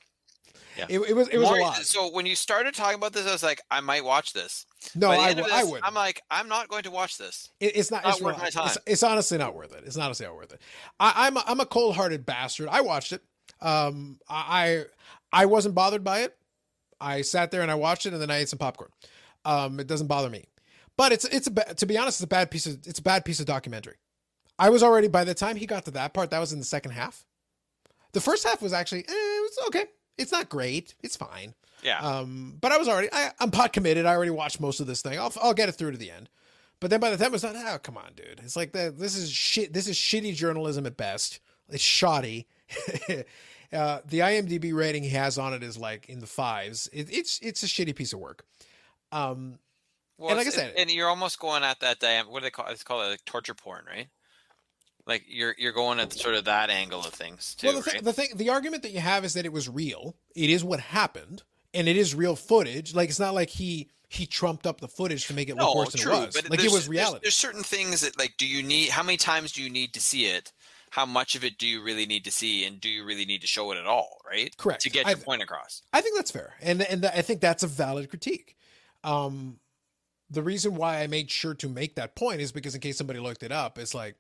It, it was it was More- a lot. So when you started talking about this, I was like, I might watch this. No, I, w- I this, would. I'm like, I'm not going to watch this. It, it's not, Not it's, worth not- my time. It's, honestly not worth it. It's not honestly not worth it. I, I'm a, I'm a cold hearted bastard. I watched it. Um, I I wasn't bothered by it. I sat there and I watched it, and then I ate some popcorn. Um, it doesn't bother me, but it's it's a to be honest, it's a bad piece of it's a bad piece of documentary. I was already by the time he got to that part, that was in the second half. The first half was actually eh, it was okay. It's not great. It's fine. Yeah. Um, but I was already I, I'm pot committed. I already watched most of this thing. I'll I'll get it through to the end. But then by the time it was done, oh come on, dude. It's like that. This is shit. This is shitty journalism at best. It's shoddy. uh, the IMDb rating he has on it is like in the fives. It, it's it's a shitty piece of work. Um, well, and like I said- and you're almost going at that. Diam- what do they call? It's called like torture porn, right? Like you're you're going at sort of that angle of things too, well, the, right? thing, the thing, the argument that you have is that it was real. It is what happened, and it is real footage. Like it's not like he he trumped up the footage to make it look no, worse than it was. but Like it was there's- reality. There's, certain things that like, do you need? How many times do you need to see it? How much of it do you really need to see, and do you really need to show it at all? Right? Correct. To get I- your point across. I think that's fair, and and I think that's a valid critique. Um, the reason why I made sure to make that point is because in case somebody looked it up, it's like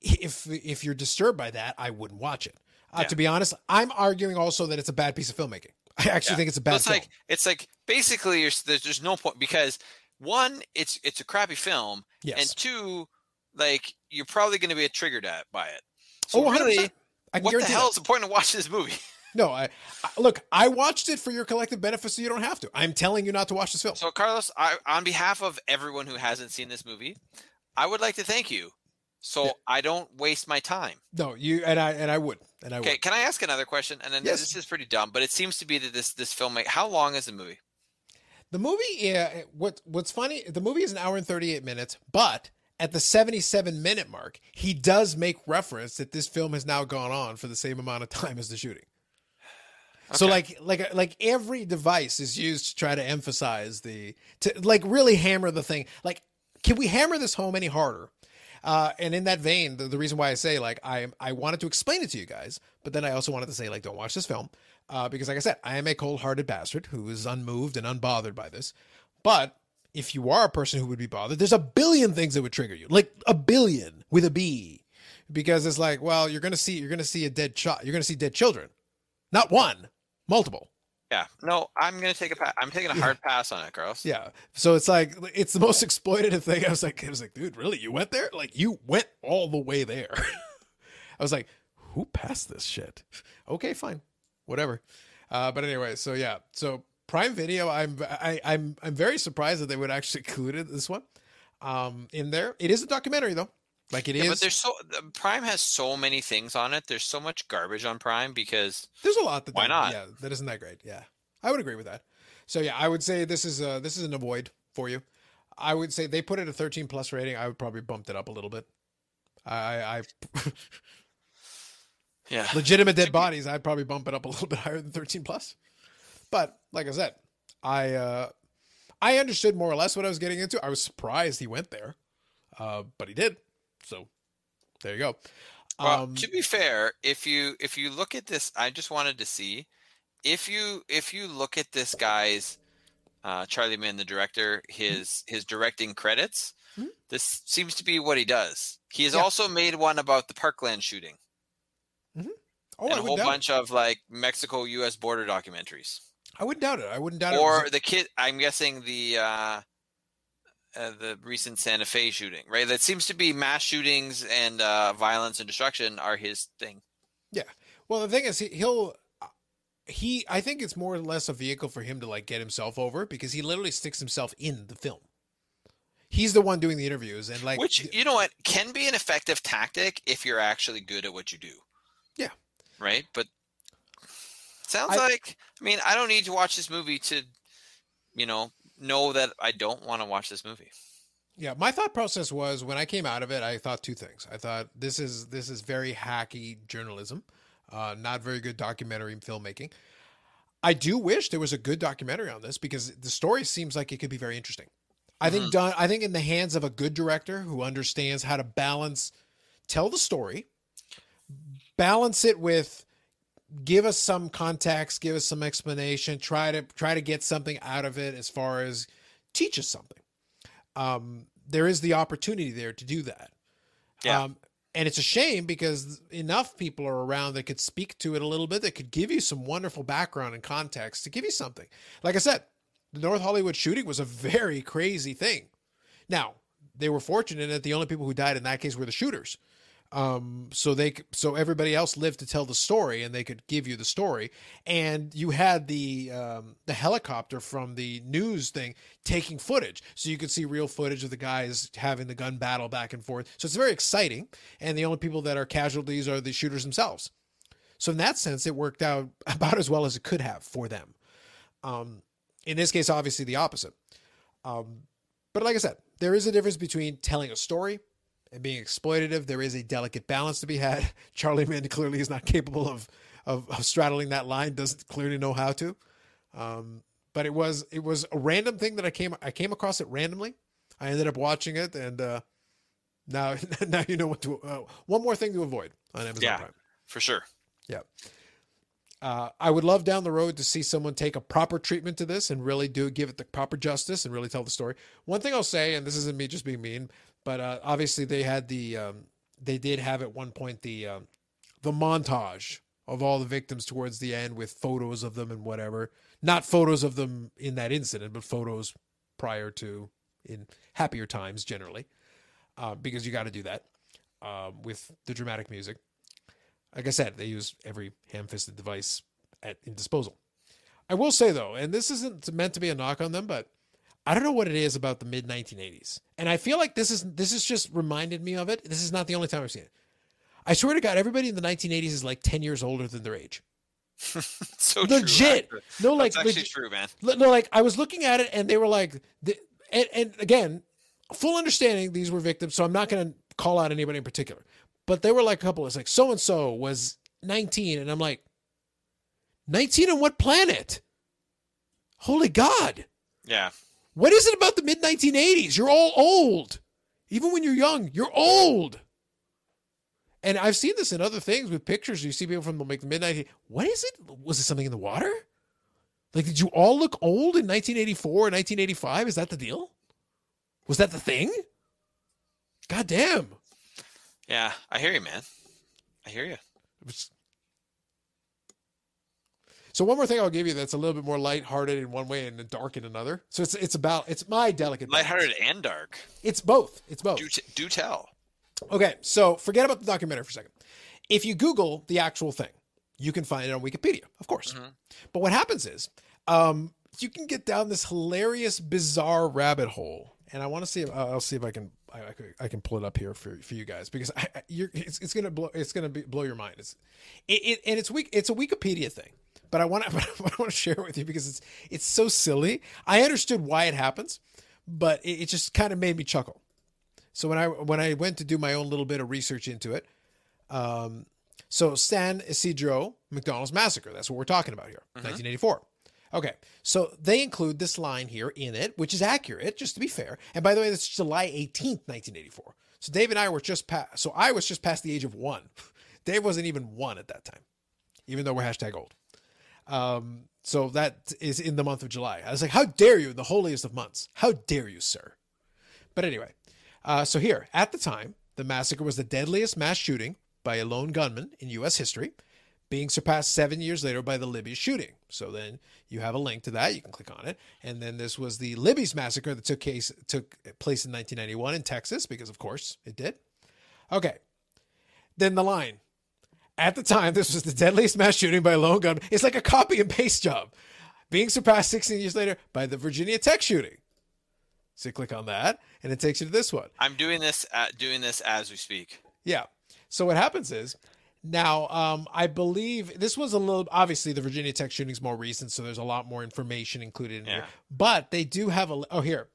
if if you're disturbed by that, I wouldn't watch it. Uh, Yeah. To be honest, I'm arguing also that it's a bad piece of filmmaking. I actually Yeah. think it's a So bad it's film. like it's like basically you're, there's there's no point because one, it's it's a crappy film, yes. and two, like you're probably going to be triggered at by it. So oh, really, what the hell that. is the point of watching this movie? No, I, I look. I watched it for your collective benefit, so you don't have to. I'm telling you not to watch this film. So Carlos, I, on behalf of everyone who hasn't seen this movie, I would like to thank you. So Yeah. I don't waste my time. no, you and I and I would and I Okay, would. can I ask another question? And then Yes. this is pretty dumb, but it seems to be that this this film. How long is the movie? The movie, yeah. What What's funny? The movie is an hour and 38 minutes, but at the 77 minute mark, he does make reference that this film has now gone on for the same amount of time as the shooting. So like like like every device is used to try to emphasize the to like really hammer the thing. Like, can we hammer this home any harder? Uh, and in that vein, the, the reason why I say like I I wanted to explain it to you guys, but then I also wanted to say like don't watch this film uh, because like I said, I am a cold-hearted bastard who is unmoved and unbothered by this. But if you are a person who would be bothered, there's a billion things that would trigger you, like a billion with a B, because it's like, well, you're gonna see you're gonna see a dead child, you're gonna see dead children, not one, multiple. Yeah. No, I'm gonna take a pa- I'm taking a hard pass on it, Carlos. Yeah. So it's like it's the most exploitative thing. I was like, I was like, dude, really? You went there? Like you went all the way there. I was like, who passed this shit? Okay, fine, whatever. Uh, but anyway, so yeah, so Prime Video, I'm I, I'm I'm very surprised that they would actually include this one um, in there. It is a documentary though, like it is. Yeah, but there's so Prime has so many things on it. There's so much garbage on Prime because There's a lot that Why not? Yeah, that isn't that great. Yeah, I would agree with that. So yeah, I would say this is a this is an avoid for you. I would say they put it a 13 plus rating. I would probably bumped it up a little bit. I, I yeah. legitimate dead bodies. I'd probably bump it up a little bit higher than 13 plus. But like I said, I uh, I understood more or less what I was getting into. I was surprised he went there, uh, but he did. So there you go. Well, Um, to be fair, if you if you look at this, I just wanted to see if you if you look at this guy's uh, Charlie Mann, the director, his his directing credits. Mhm. This seems to be what he does. He has Yeah. also made one about the Parkland shooting oh, and I a whole bunch of like Mexico U.S. border documentaries. I wouldn't doubt it. I wouldn't doubt it. Or the kid, I'm guessing the uh, uh, the recent Santa Fe shooting, right? That seems to be mass shootings and uh, violence and destruction are his thing. Yeah. Well, the thing is, he, he'll he I think it's more or less a vehicle for him to like get himself over because he literally sticks himself in the film. He's the one doing the interviews and like Which you know what can be an effective tactic if you're actually good at what you do. Yeah. Right? But sounds I- like I mean, I don't need to watch this movie to you know, know that I don't want to watch this movie. Yeah, my thought process was when I came out of it, I thought two things. I thought this is this is very hacky journalism, uh, not very good documentary filmmaking. I do wish there was a good documentary on this because the story seems like it could be very interesting. I think done. I think in the hands of a good director who understands how to balance, tell the story, balance it with, give us some context, give us some explanation, try to try to get something out of it as far as teach us something um, there is the opportunity there to do that. Yeah. Um, and it's a shame because enough people are around that could speak to it a little bit, that could give you some wonderful background and context to give you something. Like I said, the North Hollywood shooting was a very crazy thing. Now, they were fortunate that the only people who died in that case were the shooters. Um, so they so everybody else lived to tell the story, and they could give you the story. And you had the um, the helicopter from the news thing taking footage, so you could see real footage of the guys having the gun battle back and forth. So it's very exciting. And the only people that are casualties are the shooters themselves. So in that sense, it worked out about as well as it could have for them. Um, in this case, obviously the opposite. Um, but like I said, there is a difference between telling a story and being exploitative. There is a delicate balance to be had. Charlie Mann clearly is not capable of, of, of straddling that line. Doesn't clearly know how to. Um, but it was it was a random thing that I came I came across it randomly. I ended up watching it, and uh, now now you know what to. Uh, one more thing to avoid on Amazon Yeah. Prime. For sure. Yeah. Uh, I would love down the road to see someone take a proper treatment to this and really do give it the proper justice and really tell the story. One thing I'll say, and this isn't me just being mean, but uh, obviously they had the um, they did have at one point the um, the montage of all the victims towards the end with photos of them and whatever. Not photos of them in that incident, but photos prior to in happier times generally, uh, because you got to do that uh, with the dramatic music like I said, they use every ham-fisted device at in disposal. I will say though, and this isn't meant to be a knock on them, but I don't know what it is about the mid 1980s, and I feel like this is this is just reminded me of it. This is not the only time I've seen it. I swear to God, everybody in the 1980s is like 10 years older than their age. so Legit. actually. No, like That's actually legit- true, man. No, like I was looking at it and they were like, the, and, and again, full understanding these were victims, so I'm not going to call out anybody in particular. But they were like a couple. It's like so and so was 19, and I'm like, 19 on what planet? Holy God! Yeah. What is it about the mid 1980s? You're all old. Even when you're young, you're old. And I've seen this in other things with pictures. You see people from the, like the mid 1980s. What is it? Was it something in the water? Like, did you all look old in 1984 or 1985? Is that the deal? Was that the thing? God damn. Yeah. I hear you, man. I hear you. So one more thing I'll give you that's a little bit more lighthearted in one way and dark in another. So it's it's about it's my delicate balance. Lighthearted and dark. It's both. It's both. Do, t- do tell. Okay, so forget about the documentary for a second. If you Google the actual thing, you can find it on Wikipedia, of course. But what happens is, um, you can get down this hilarious, bizarre rabbit hole, and I want to see. If, I'll see if I can. I, I can- I can pull it up here for, for you guys because I, I- you're, it's, it's gonna blow. It's gonna be, blow your mind. It's it, it and it's weak. It's a Wikipedia thing, but I want to. I want to share it with you because it's it's so silly. I understood why it happens, but it, it just kind of made me chuckle. So when I when I went to do my own little bit of research into it, um, so San Ysidro McDonald's massacre. That's what we're talking about here, 1984. Okay, so they include this line here in it, which is accurate, just to be fair. And by the way, that's July 18th, 1984. So Dave and I were just past. So I was just past the age of one. Dave wasn't even one at that time, even though we're hashtag old. Um, so that is in the month of July. I was like, how dare you, the holiest of months? How dare you, sir? But anyway, uh, so here, at the time, the massacre was the deadliest mass shooting by a lone gunman in U.S. history, being surpassed seven years later by the Luby's shooting. So then you have a link to that. You can click on it. And then this was the Luby's massacre that took, case, took place in 1991 in Texas, because of course it did. Okay. Then the line At the time, this was the deadliest mass shooting by a lone gun. It's like a copy and paste job, being surpassed 16 years later by the Virginia Tech shooting. So click on that, and it takes you to this one. I'm doing this uh, doing this as we speak. Yeah. So what happens is now um, I believe this was a little obviously the Virginia Tech shooting's more recent, so there's a lot more information included in Yeah. here. But they do have a oh here.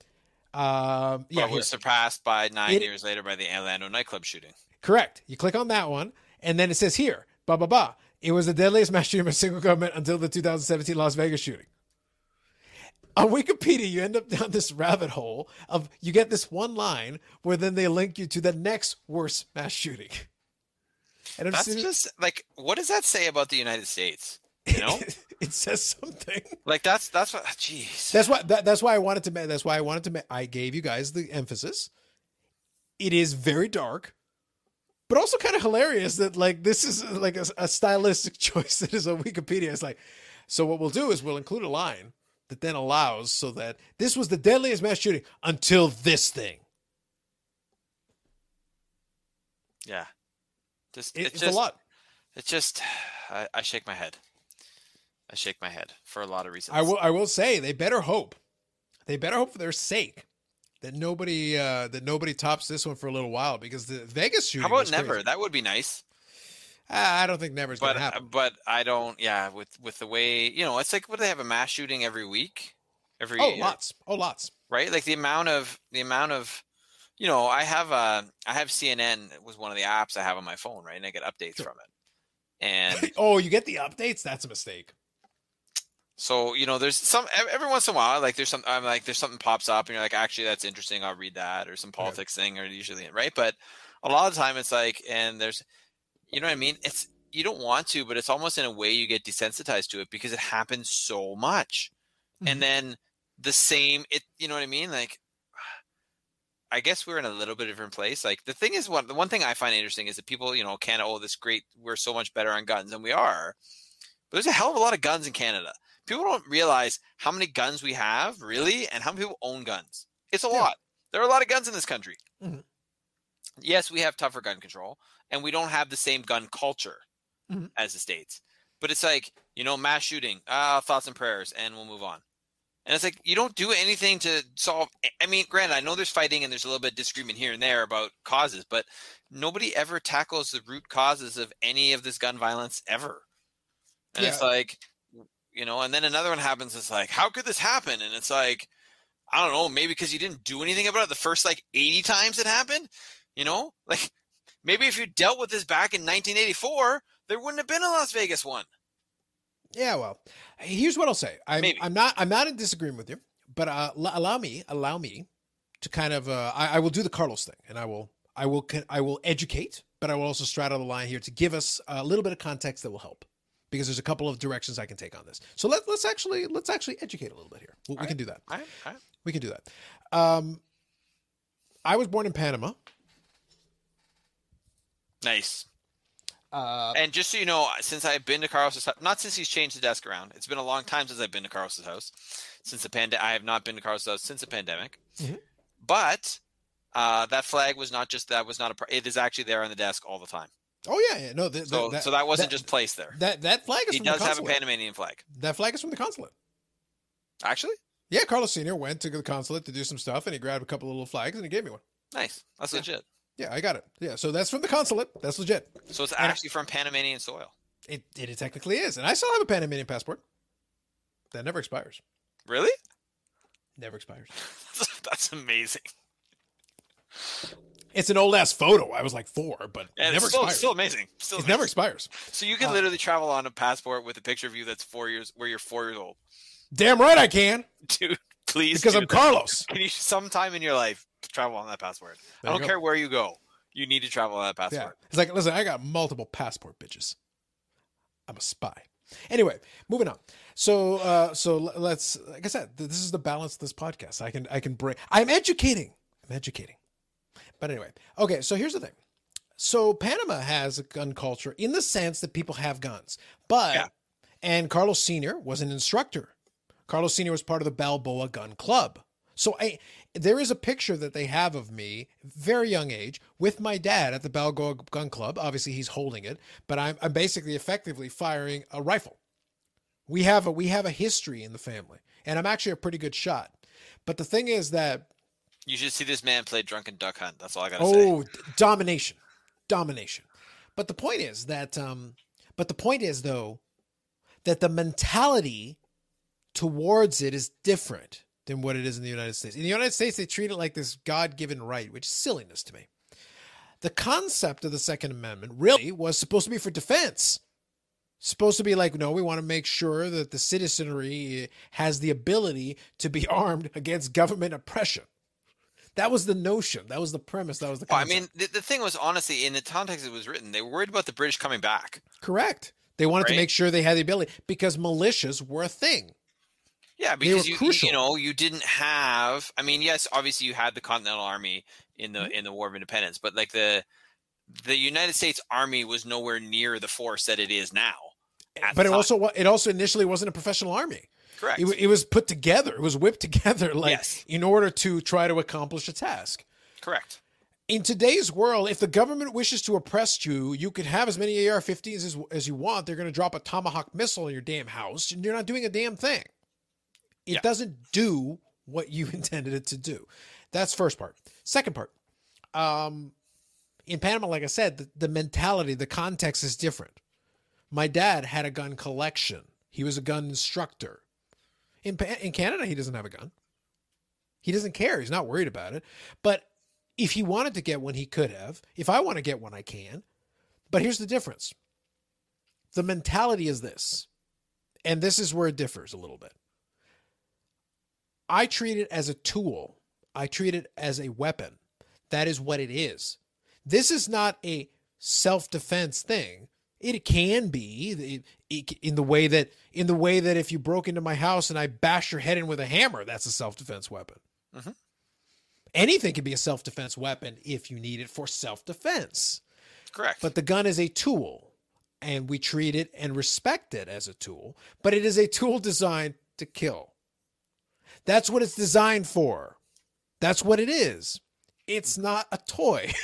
Um, yeah, but here. was surpassed by nine It- years later by the Orlando nightclub shooting. correct. You click on that one, and then it says here, blah blah blah. It was the deadliest mass shooting by single government until the 2017 Las Vegas shooting. On Wikipedia, you end up down this rabbit hole of you get this one line where then they link you to the next worst mass shooting. And I'm That's just like what does that say about the United States? You know, it says something. like that's that's what. Jeez. That's why that, that's why I wanted to that's why I wanted to I gave you guys the emphasis. It is very dark, but also kind of hilarious that like this is like a, a stylistic choice that is on Wikipedia. It's like so what we'll do is we'll include a line that then allows so that this was the deadliest mass shooting until this thing. yeah. Just It- it's it's just a lot. It's just I, I shake my head. I shake my head for a lot of reasons. I will I will say they better hope. They better hope for their sake that nobody uh that nobody tops this one for a little while because the Vegas shooting How about never? crazy. That would be nice. I don't think never's But gonna happen. but I don't. Yeah, with with the way you know, it's like what they have a mass shooting every week, every Oh, lots. Oh, lots. right? Like the amount of the amount of, you know, I have uh I have CNN it was one of the apps I have on my phone, right? And I get updates Sure. from it. And oh, you get the updates? That's a mistake. So you know, there's some every once in a while, like there's some I'm like there's something pops up, and you're like, actually, that's interesting. I'll read that, or some politics thing, or usually right. But a lot of the time, it's like, and there's, you know what I mean? It's you don't want to, but it's almost in a way you get desensitized to it because it happens so much, Mhm. and then the same. It you know what I mean? Like, I guess we're in a little bit different place. Like the thing is, one the one thing I find interesting is that people, you know, Canada, oh, this great, we're so much better on guns, and we are. But there's a hell of a lot of guns in Canada. People don't realize how many guns we have, really, and how many people own guns. It's a Yeah. lot. There are a lot of guns in this country. Mhm. Yes, we have tougher gun control, and we don't have the same gun culture Mhm. as the states. But it's like you know, mass shooting, ah, thoughts and prayers, and we'll move on. And it's like you don't do anything to solve. I mean, granted, I know there's fighting and there's a little bit of disagreement here and there about causes, but nobody ever tackles the root causes of any of this gun violence ever. And it's like, you know, and then another one happens. It's like, how could this happen? And it's like, I don't know, maybe because you didn't do anything about it the first like 80 times it happened. You know, like maybe if you dealt with this back in 1984, there wouldn't have been a Las Vegas one. Yeah, well, here's what I'll say. I'm, Maybe. I'm not I'm not in disagreement with you, but uh, allow me allow me to kind of uh, I, I will do the Carlos thing, and I will I will I will educate, but I will also straddle the line here to give us a little bit of context that will help. Because there's a couple of directions I can take on this, so let, let's actually let's actually educate a little bit here. We, we All can do that. All right, all right. We can do that. Um, I was born in Panama. Nice. Uh, And just so you know, since I've been to Carlos's house, not since he's changed the desk around, it's been a long time since I've been to Carlos's house. Since the pandemic, I have not been to Carlos's house since the pandemic. Mhm. But uh, that flag was not just that was not a. pro- It is actually there on the desk all the time. Oh yeah, yeah, no, th- So that, so that wasn't that- just placed there. that that flag is He does have a. Panamanian flag. that flag is from the consulate. Actually, Yeah, Carlos Senior went to the consulate to do some stuff, and he grabbed a couple of little flags and he gave me one. nice. That's Yeah. legit. Yeah, I got it. Yeah, so that's from the consulate. That's legit. So it's And actually from Panamanian soil. It, it it technically is, and I still have a Panamanian passport. That never expires. Really? Never expires. That's amazing. It's an old ass photo. I was like four, but it never it's still, expires. still amazing. Still it amazing. never expires. So you can Uh, literally travel on a passport with a picture of you that's four years, where you're four years old. Damn right I can, Dude, please. because I'm that. Carlos. Can you sometime in your life travel on that passport? There I don't care where you go. You need to travel on that Yeah, passport. it's like listen, I got multiple passport bitches. I'm a spy. Anyway, moving on. So, uh, so let's. Like I said, th- this is the balance of this podcast. I can, I can bring. I'm educating. I'm educating. But anyway, okay. So here's the thing. So Panama has a gun culture in the sense that people have guns, but Yeah. and Carlos Senior was an instructor. Carlos Senior was part of the Balboa Gun Club. So I there is a picture that they have of me, very young age, with my dad at the Balboa Gun Club. Obviously, he's holding it, but I'm, I'm basically effectively firing a rifle. We have a we have a history in the family, and I'm actually a pretty good shot. But the thing is that You should see this man play drunken duck hunt. That's all I gotta oh, say. d- domination, domination. But the point is that um, but the point is though that the mentality towards it is different than what it is in the United States. In the United States, they treat it like this God-given right, which is silliness to me. The concept of the Second Amendment really was supposed to be for defense. Supposed to be like, no, we want to make sure that the citizenry has the ability to be armed against government oppression. That was the notion. That was the premise. That was the Well, I mean, the, the thing was honestly in the context it was written, they were worried about the British coming back. Correct. They wanted to make sure they had the ability because militias were a thing. Yeah, because you, you know you didn't have. I mean, yes, obviously you had the Continental Army in the Mhm. in the War of Independence, but like the the United States Army was nowhere near the force that it is now. but it time. also it also initially wasn't a professional army. Correct. It, it was put together. It was whipped together like Yes. in order to try to accomplish a task. correct. In today's world, if the government wishes to oppress you, you could have as many AR-15s as, as you want. They're going to drop a tomahawk missile in your damn house, and you're not doing a damn thing. It Yeah. doesn't do what you intended it to do. That's first part. Second part. Um, in Panama, like I said, the, the mentality, the context is different. My dad had a gun collection. He was a gun instructor. In in Canada, he doesn't have a gun. He doesn't care. He's not worried about it. But if he wanted to get one, he could have. If I want to get one, I can. But here's the difference. The mentality is this. And this is where it differs a little bit. I treat it as a tool. I treat it as a weapon. That is what it is. This is not a self-defense thing. It can be in the way that in the way that if you broke into my house and I bash your head in with a hammer, that's a self-defense weapon. Mhm. Anything can be a self-defense weapon if you need it for self-defense. Correct. But the gun is a tool, and we treat it and respect it as a tool, but it is a tool designed to kill. That's what it's designed for. That's what it is. It's not a toy.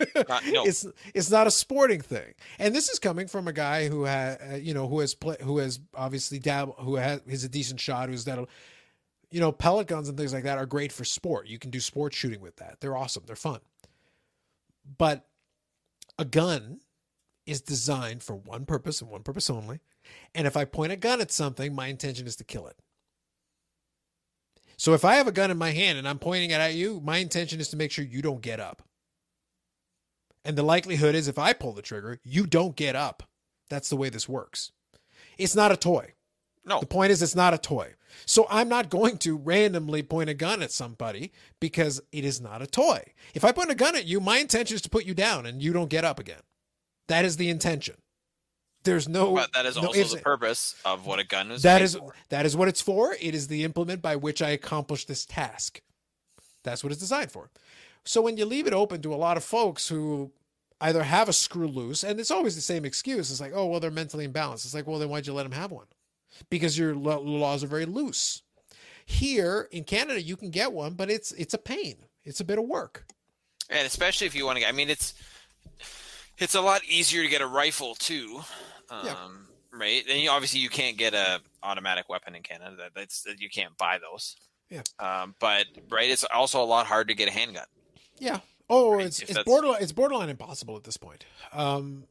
Uh, no. It's it's not a sporting thing. And this is coming from a guy who has uh, you know who has play, who has obviously dab who has is a decent shot who's that you know pellet guns and things like that are great for sport. You can do sport shooting with that. They're awesome. They're fun. But a gun is designed for one purpose and one purpose only. And if I point a gun at something, my intention is to kill it. So if I have a gun in my hand and I'm pointing it at you, my intention is to make sure you don't get up. And the likelihood is if I pull the trigger, you don't get up. That's the way this works. It's not a toy. no. The point is, it's not a toy. So I'm not going to randomly point a gun at somebody because it is not a toy. If I point a gun at you, my intention is to put you down and you don't get up again. That is the intention. There's no. but that is no also the purpose of what a gun is. that is for. that is what it's for. It is the implement by which I accomplish this task. That's what it's designed for. So when you leave it open to a lot of folks who either have a screw loose, and it's always the same excuse. It's like, oh well, they're mentally imbalanced. It's like, well, then why'd you let them have one? Because your laws are very loose. Here in Canada, you can get one, but it's it's a pain. It's a bit of work. and especially if you want to. Get I mean, it's it's a lot easier to get a rifle too, um, Yeah. right? And you, obviously, you can't get a automatic weapon in Canada. That's that you can't buy those. Yeah. Um, but right, it's also a lot harder to get a handgun. Yeah. Oh, Right, it's if it's borderline it's borderline impossible at this point. Um,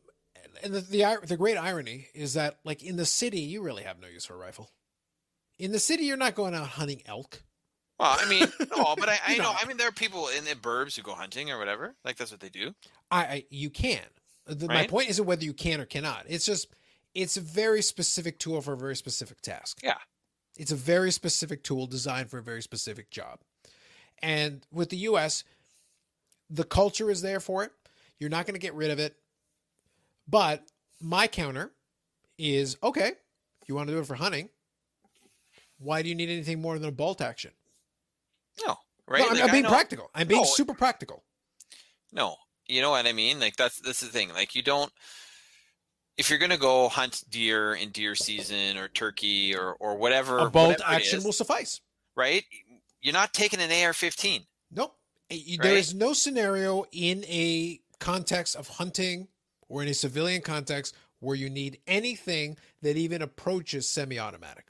and the, the the great irony is that like in the city, you really have no use for a rifle. In the city, you're not going out hunting elk. Well, I mean, no, but I, I know. I mean, there are people in the burbs who go hunting or whatever. Like that's what they do. I, I you can. The, My point isn't whether you can or cannot. It's just it's a very specific tool for a very specific task. Yeah. It's a very specific tool designed for a very specific job. And with the US, the culture is there for it. You're not going to get rid of it. But my counter is okay, you want to do it for hunting. Why do you need anything more than a bolt action? No, right? No, I'm, Like, I'm being practical. I'm being No. super practical. No, you know what I mean. Like that's that's the thing. Like you don't. If you're gonna go hunt deer in deer season or turkey or or whatever, A bolt whatever action is, will suffice. right? you're not taking an AR-15. Nope. There Right? is no scenario in a context of hunting or in a civilian context where you need anything that even approaches semi-automatic.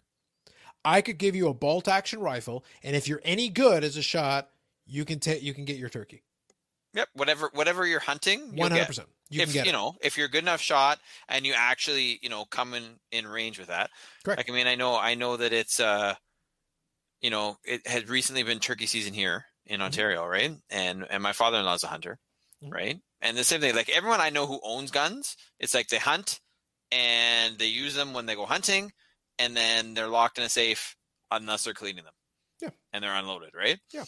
I could give you a bolt action rifle, and if you're any good as a shot, you can take you can get your turkey. Yep, whatever whatever you're hunting, One hundred percent. You if you it. know if you're a good enough shot and you actually you know come in in range with that Correct. like i mean i know i know that it's uh you know it has recently been turkey season here in Mhm. ontario right and and my father in law is a hunter Mhm. right and the same thing like everyone i know who owns guns it's like they hunt and they use them when they go hunting and then they're locked in a safe unless they're cleaning them Yeah. and they're unloaded right Yeah.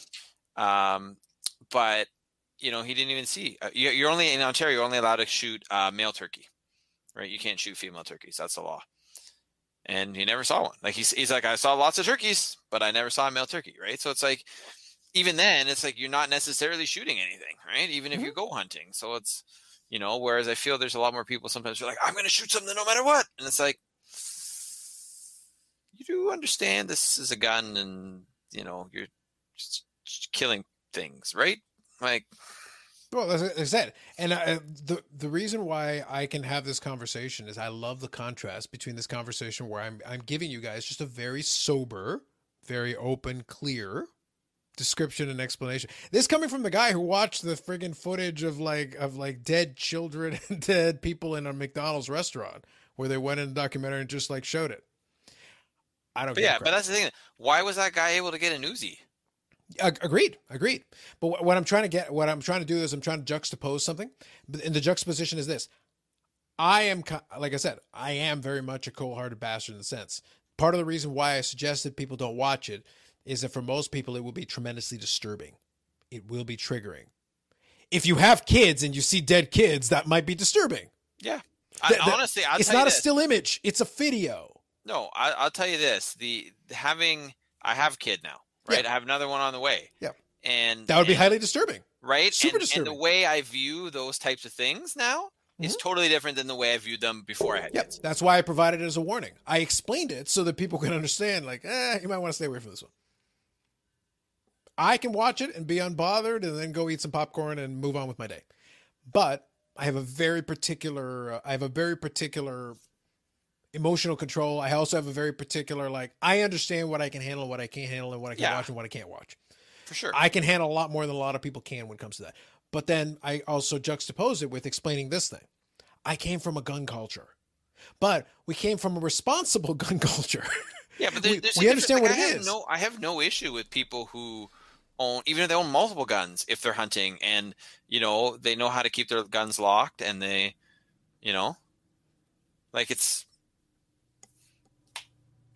um but you know, he didn't even see. Uh, you- you're only in Ontario. You're only allowed to shoot uh, male turkey, right? You can't shoot female turkeys. That's the law. And he never saw one. Like he's he's like, I saw lots of turkeys, but I never saw a male turkey, right? So it's like, even then, it's like you're not necessarily shooting anything, right? Even if mm-hmm. you go hunting. So it's, you know, whereas I feel there's a lot more people sometimes who are like, I'm going to shoot something no matter what, and it's like, you do understand this is a gun, and you know you're just killing things, right? Like, Well, as I said, and I, the the reason why I can have this conversation is I love the contrast between this conversation where I'm I'm giving you guys just a very sober, very open, clear description and explanation. This coming from the guy who watched the friggin' footage of like of like dead children and dead people in a McDonald's restaurant where they went in the documentary and just like showed it. I don't. But yeah, but that's the thing. Why was that guy able to get an Uzi? Agreed, agreed. But what I'm trying to get, what I'm trying to do is I'm trying to juxtapose something. And the juxtaposition is this: I am, like I said, I am very much a cold-hearted bastard in the sense. Part of the reason why I suggested people don't watch it is that for most people it will be tremendously disturbing. It will be triggering. If you have kids and you see dead kids, that might be disturbing. Yeah. I, th- honestly, I'll it's not a this. still image; it's a video. No, I, I'll tell you this: the having I have a kid now, right? Yeah. I have another one on the way. Yeah. and That would be highly disturbing. right. super and, and the way I view those types of things now is totally different than the way I viewed them before I had Yep. kids. That's why I provided it as a warning. I explained it so that people can understand, like, eh, you might want to stay away from this one. I can watch it and be unbothered and then go eat some popcorn and move on with my day. But I have a very particular, uh, I have a very particular emotional control. I also have a very particular, like, I understand what I can handle, what I can't handle, and what I can Yeah. watch and what I can't watch. For sure. I can handle a lot more than a lot of people can when it comes to that. But then I also juxtapose it with explaining this thing. I came from a gun culture, but we came from a responsible gun culture. yeah, but there, we- there's we understand like, what I it have is. No, I have no issue with people who own, even if they own multiple guns, if they're hunting and you know they know how to keep their guns locked and they, you know, like it's.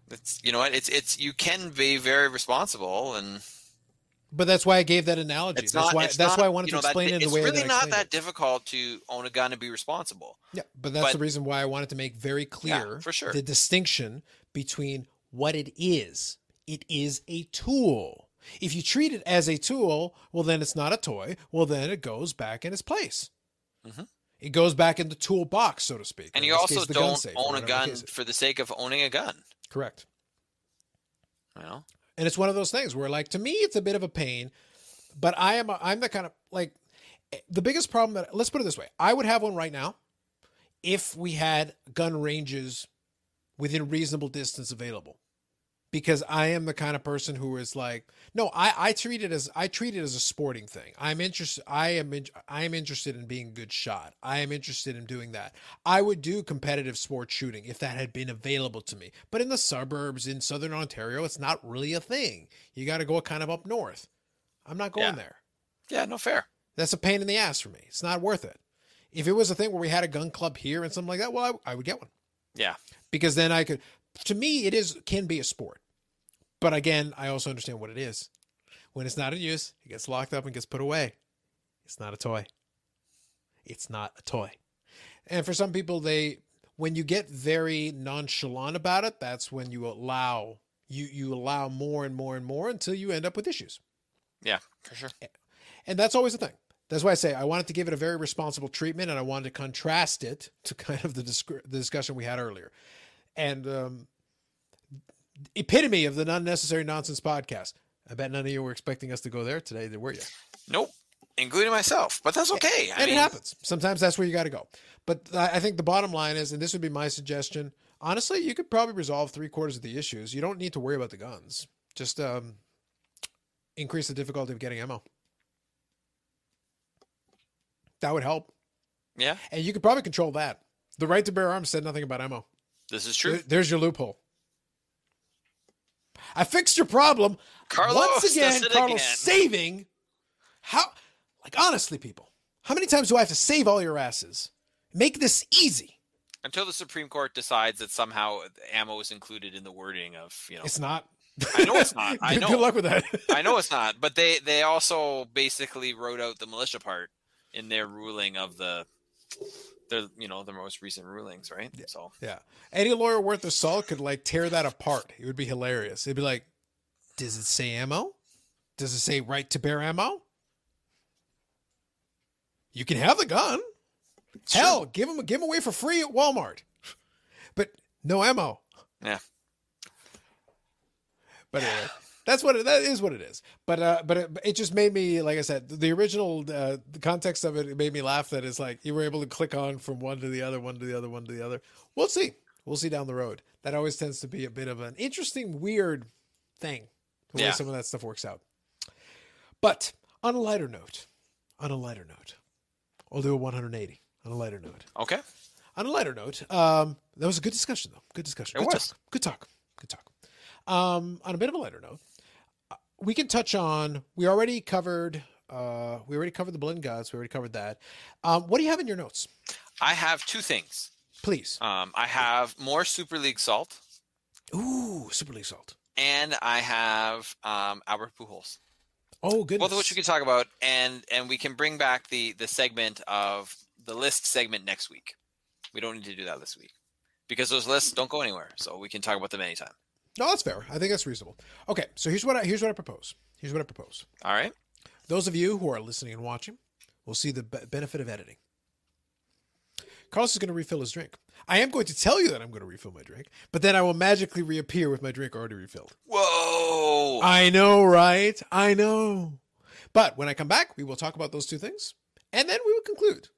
It's you know what it's it's you can be very responsible and but that's why I gave that analogy. it's that's not why it's that's not, why I wanted you to know, that- explain it in the way it's really that I not that it. difficult to own a gun and be responsible Yeah, but that's but- the reason why I wanted to make very clear for sure. the distinction between what it is. It is a tool. If you treat it as a tool, well, then it's not a toy. Well, then it goes back in its place. Mhm. It goes back in the toolbox, so to speak. and you also case, don't own a whatever the gun for the sake of owning a gun Correct. know and it's one of those things where like to me it's a bit of a pain but i am a, i'm the kind of like the biggest problem that let's put it this way i would have one right now if we had gun ranges within reasonable distance available because i am the kind of person who is like no i i treat it as i treat it as a sporting thing. I'm interested i am in, i am interested in being a good shot. I am interested in doing that. I would do competitive sports shooting if that had been available to me. But in the suburbs in southern ontario it's not really a thing. You got to go kind of up north. I'm not going Yeah. there. Yeah no fair. That's a pain in the ass for me. It's not worth it. If it was a thing where we had a gun club here and something like that well i, I would get one. Yeah. Because then I could. To me, it is can be a sport, but again, I also understand what it is. When it's not in use, it gets locked up and gets put away. It's not a toy. It's not a toy. And for some people, they when you get very nonchalant about it, that's when you allow you you allow more and more and more until you end up with issues. yeah for sure And that's always the thing. That's why I say I wanted to give it a very responsible treatment, and I wanted to contrast it to kind of the, disc- the discussion we had earlier. And um, epitome of the unnecessary nonsense podcast. I bet none of you were expecting us to go there today, were you? Nope, including myself. But that's okay. I and mean, it happens. Sometimes that's where you got to go. But I I think the bottom line is, and this would be my suggestion. Honestly, you could probably resolve three quarters of the issues. You don't need to worry about the guns. Just um, increase the difficulty of getting ammo. That would help, Yeah, and you could probably control that. The right to bear arms said nothing about ammo. This is true. There- There's your loophole. I fixed your problem. Carlos Once again, Carlos again. saving. How, like, honestly, people, how many times do I have to save all your asses? Make this easy. Until the Supreme Court decides that somehow ammo is included in the wording of you know. It's not. I know it's not. I know. Good luck with that. I know it's not, but they they also basically wrote out the militia part in their ruling of the the you know the most recent rulings, right? So yeah. Any lawyer worth their salt could like tear that apart. It would be hilarious. It'd be like, does it say ammo? Does it say right to bear ammo? You can have the gun. Hell, give them give them away for free at Walmart. But no ammo. Yeah. But anyway, that's what it, that is what it is. But uh, but it, it just made me like I said, the original uh, the context of it, it made me laugh. That it's like you were able to click on from one to the other, one to the other, one to the other. We'll see. We'll see down the road. That always tends to be a bit of an interesting, weird thing. The way some of that stuff works out. But on a lighter note, on a lighter note, I'll do a 180 on a lighter note. okay, On a lighter note, um, that was a good discussion, though. Good discussion. It good was. talk. Good talk. Good talk. Um, on a bit of a lighter note, we can touch on. We already covered. Uh, we already covered the blend gods. We already covered that. Um, what do you have in your notes, I have two things. please? Um, I have more Super League salt, Ooh, Super League Salt. and I have um, Albert Pujols. Oh, good. Both of which we can talk about, and and we can bring back the the segment of the list segment next week. We don't need to do that this week because those lists don't go anywhere, so we can talk about them anytime. No, that's fair. I think that's reasonable. Okay, so here's what I here's what I propose. Here's what I propose. All right. Those of you who are listening and watching will see the be- benefit of editing. Carlos is going to refill his drink. I am going to tell you that I'm going to refill my drink, but then I will magically reappear with my drink already refilled. Whoa! I know, right? I know. But when I come back, we will talk about those two things, and then we will conclude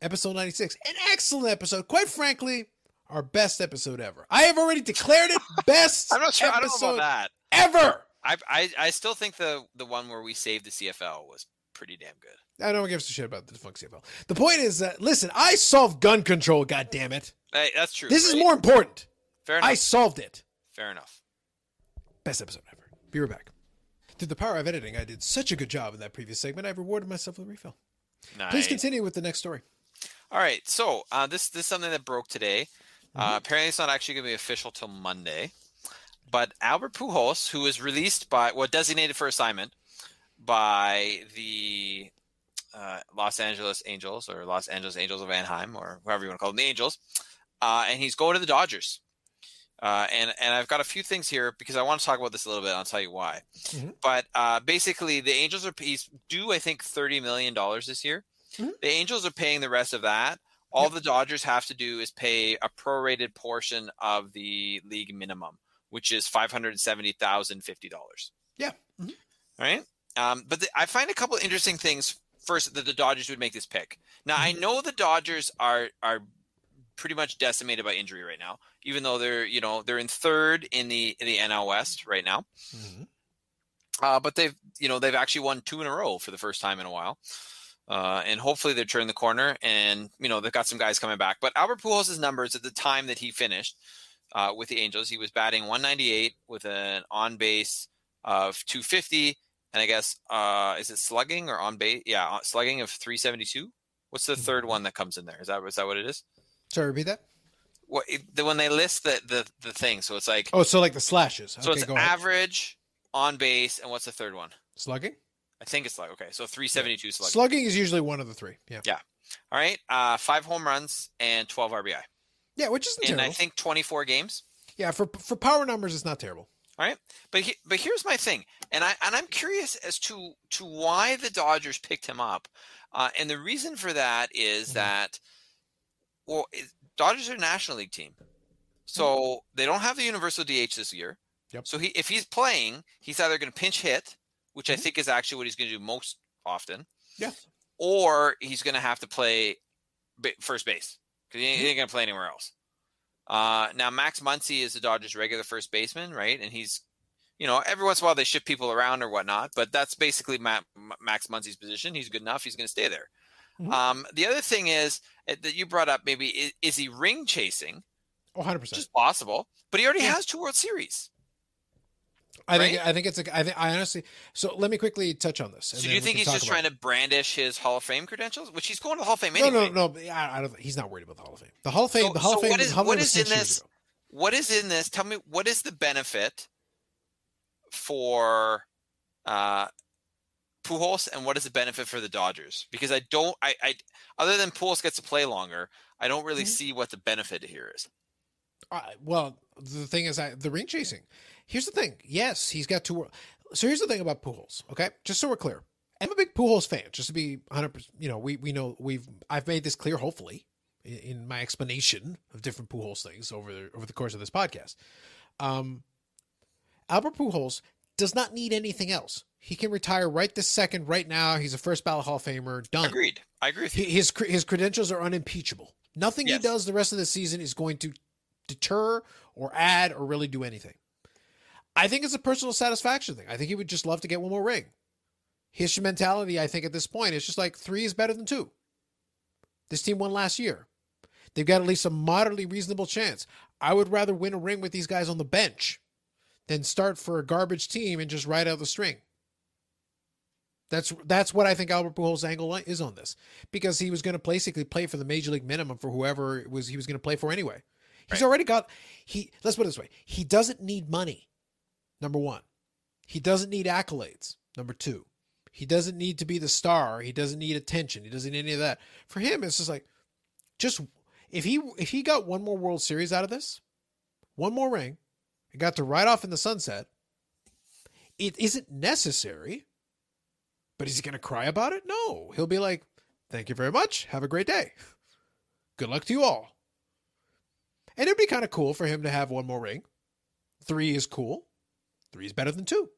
episode 96. An excellent episode. Quite frankly, our best episode ever. I have already declared it best I'm not sure. I don't know episode about that. ever. I, I I still think the the one where we saved the CFL was pretty damn good. I don't give a shit about the defunct CFL. The point is that listen, I solved gun control. God damn it! Hey, that's true. This is more important. fair enough. I solved it. Fair enough. Best episode ever. Be right back. Through the power of editing, I did such a good job in that previous segment. I've rewarded myself with a refill. Nice. Please continue with the next story. All right. So uh, this this is something that broke today. Mm-hmm. Uh, apparently, it's not actually going to be official till Monday. But Albert Pujols, who was released by, well, designated for assignment by the uh, Los Angeles Angels or Los Angeles Angels of Anaheim or whoever you want to call them, the Angels, uh, and he's going to the Dodgers. Uh, and and I've got a few things here because I want to talk about this a little bit. I'll tell you why. Mhm. But uh, basically, the Angels are he's due I think thirty million dollars this year. Mhm. The Angels are paying the rest of that. All the Dodgers have to do is pay a prorated portion of the league minimum, which is five hundred seventy thousand fifty dollars. Yeah. Mhm. All right. Um, but the, I find a couple interesting things. First, that the Dodgers would make this pick. Now I know the Dodgers are are pretty much decimated by injury right now, even though they're you know they're in third in the in the NL West right now. Mhm. Uh, but they've you know they've actually won two in a row for the first time in a while. Uh, and hopefully they're turning the corner and you know they've got some guys coming back. But Albert Pujols' numbers at the time that he finished uh, with the Angels, he was batting 198 with an on base of 250, and I guess uh, is it slugging or on base? Yeah, uh, slugging of 372. What's the third one that comes in there? Is that is that what it is? Sorry, repeat that. What the, when they list the, the the thing? So it's like Oh, so like the slashes. so it's go ahead. average, on base, and what's the third one? Slugging. I think it's like okay, so 372 slugging. Slugging is usually one of the three. Yeah. Yeah. All right, uh, five home runs and 12 RBI Yeah, which isn't in terrible. I think 24 games. yeah, for for power numbers, it's not terrible. All right, but he, but here's my thing, and I and I'm curious as to to why the Dodgers picked him up, uh, and the reason for that is Mhm. that, well, Dodgers are a National League team, so they don't have the Universal DH this year. Yep. So he if he's playing, he's either going to pinch hit, which I Mhm. think is actually what he's going to do most often, Yeah. or he's going to have to play first base because he ain't, Mm-hmm. ain't going to play anywhere else. Uh, now Max Muncy is the Dodgers' regular first baseman, right? And he's, you know, every once in a while they shift people around or whatnot, but that's basically Ma- Ma- Max Muncy's position. He's good enough. He's going to stay there. Mhm. Um, the other thing is uh, that you brought up maybe is, is he ring chasing? Oh, 100 Which percent. is possible, but he already Yeah. has two World Series. I think right? I think it's a I think I honestly so let me quickly touch on this. So do you think he's just trying to brandish his Hall of Fame credentials, which he's going to the Hall of Fame No, anyway? no, no. I, I don't. He's not worried about the Hall of Fame. The Hall of Fame. So- the Hall so of Fame. what is- Hall of Fame. what is- the Hall of what Fame is was in this? What is in this? Tell me what is the benefit for uh Pujols and what is the benefit for the Dodgers? Because I don't I, I other than Pujols gets to play longer, I don't really Mhm. see what the benefit here is. Uh, well, the thing is, I, the ring chasing. Here's the thing. Yes, he's got two. So here's the thing about Pujols. Okay, just so we're clear, I'm a big Pujols fan. Just to be 100. percent You know, we we know we've I've made this clear. Hopefully, in, in my explanation of different Pujols things over the, over the course of this podcast. Um, Albert Pujols does not need anything else. He can retire right this second, right now. He's a first ballot Hall of Famer. Done. Agreed. I agree with you. his his credentials are unimpeachable. Nothing Yes. he does the rest of the season is going to deter or add or really do anything. I think it's a personal satisfaction thing. I think he would just love to get one more ring. His mentality, I think, at this point is just like three is better than two. This team won last year. They've got at least a moderately reasonable chance. I would rather win a ring with these guys on the bench than start for a garbage team and just ride out the string. That's that's what I think Albert Pujols' angle is on this, because he was going to basically play for the major league minimum for whoever it was he was going to play for anyway. He's Right. already got he. Let's put it this way: he doesn't need money. Number one, he doesn't need accolades. Number two, he doesn't need to be the star. He doesn't need attention. He doesn't need any of that. For him, it's just like, just if he if he got one more World Series out of this, one more ring, and got to ride off in the sunset, it isn't necessary. But is he going to cry about it? No. He'll be like, "Thank you very much. Have a great day. Good luck to you all." And it'd be kind of cool for him to have one more ring. Three is cool. Three is better than two.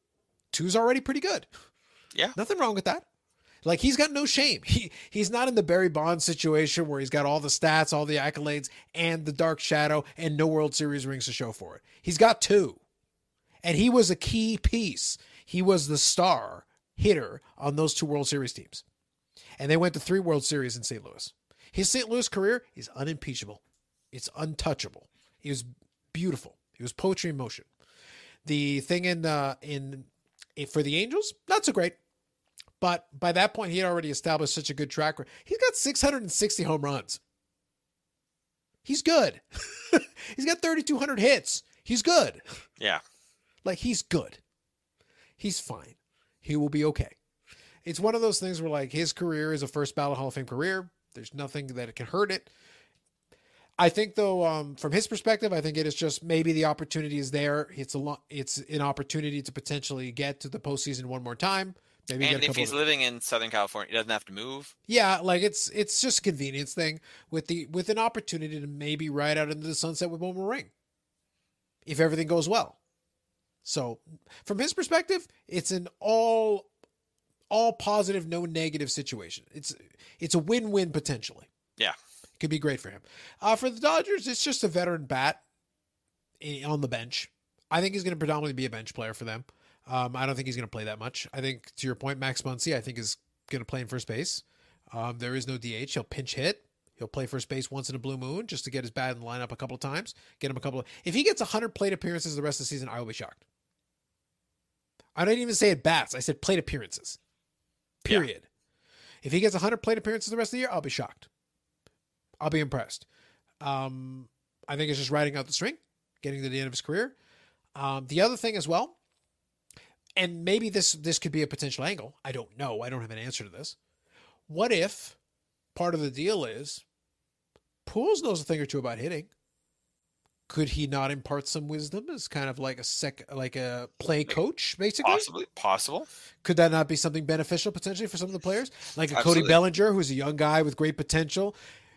Two's already pretty good. Yeah. Nothing wrong with that. Like he's got no shame. He he's not in the Barry Bonds situation where he's got all the stats, all the accolades, and the dark shadow, and no World Series rings to show for it. He's got two. And he was a key piece. He was the star hitter on those two World Series teams. And they went to three World Series in St. Louis. His St. Louis career is unimpeachable. It's untouchable. It was beautiful. It was poetry in motion. The thing in uh, in for the Angels, not so great. But by that point, he had already established such a good track record. He's got 660 home runs. He's good. he's got 3,200 hits. He's good. Yeah. Like he's good. He's fine. He will be okay. It's one of those things where like his career is a first ballot Hall of Fame career. There's nothing that can hurt it. I think though, um, from his perspective, I think it is just maybe the opportunity is there. It's a. It's an opportunity to potentially get to the postseason one more time. Maybe And if he's of- living in Southern California, he doesn't have to move. yeah, like it's it's just a convenience thing with the with an opportunity to maybe ride out into the sunset with one more ring. If everything goes well. So from his perspective, it's an all all positive, no negative situation. It's it's a win-win potentially. Yeah. Could be great for him. Uh, for the Dodgers, it's just a veteran bat on the bench. I think he's going to predominantly be a bench player for them. Um, I don't think he's going to play that much. I think, to your point, Max Muncy, I think is going to play in first base. Um, there is no DH. He'll pinch hit. He'll play first base once in a blue moon just to get his bat in the lineup a couple of times. Get him a couple of. If he gets 100 plate appearances the rest of the season, I will be shocked. I didn't even say at bats. I said plate appearances. Yeah. Period. If he gets 100 plate appearances the rest of the year, I'll be shocked. I'll be impressed. Um, I think it's just riding out the string, getting to the end of his career. Um, the other thing as well, and maybe this this could be a potential angle. I don't know. I don't have an answer to this. What if part of the deal is Pujols knows a thing or two about hitting? Could he not impart some wisdom as kind of like a sec, like a play coach, basically? Possibly. Possible. Could that not be something beneficial potentially for some of the players? Like a Cody Bellinger, who's a young guy with great potential.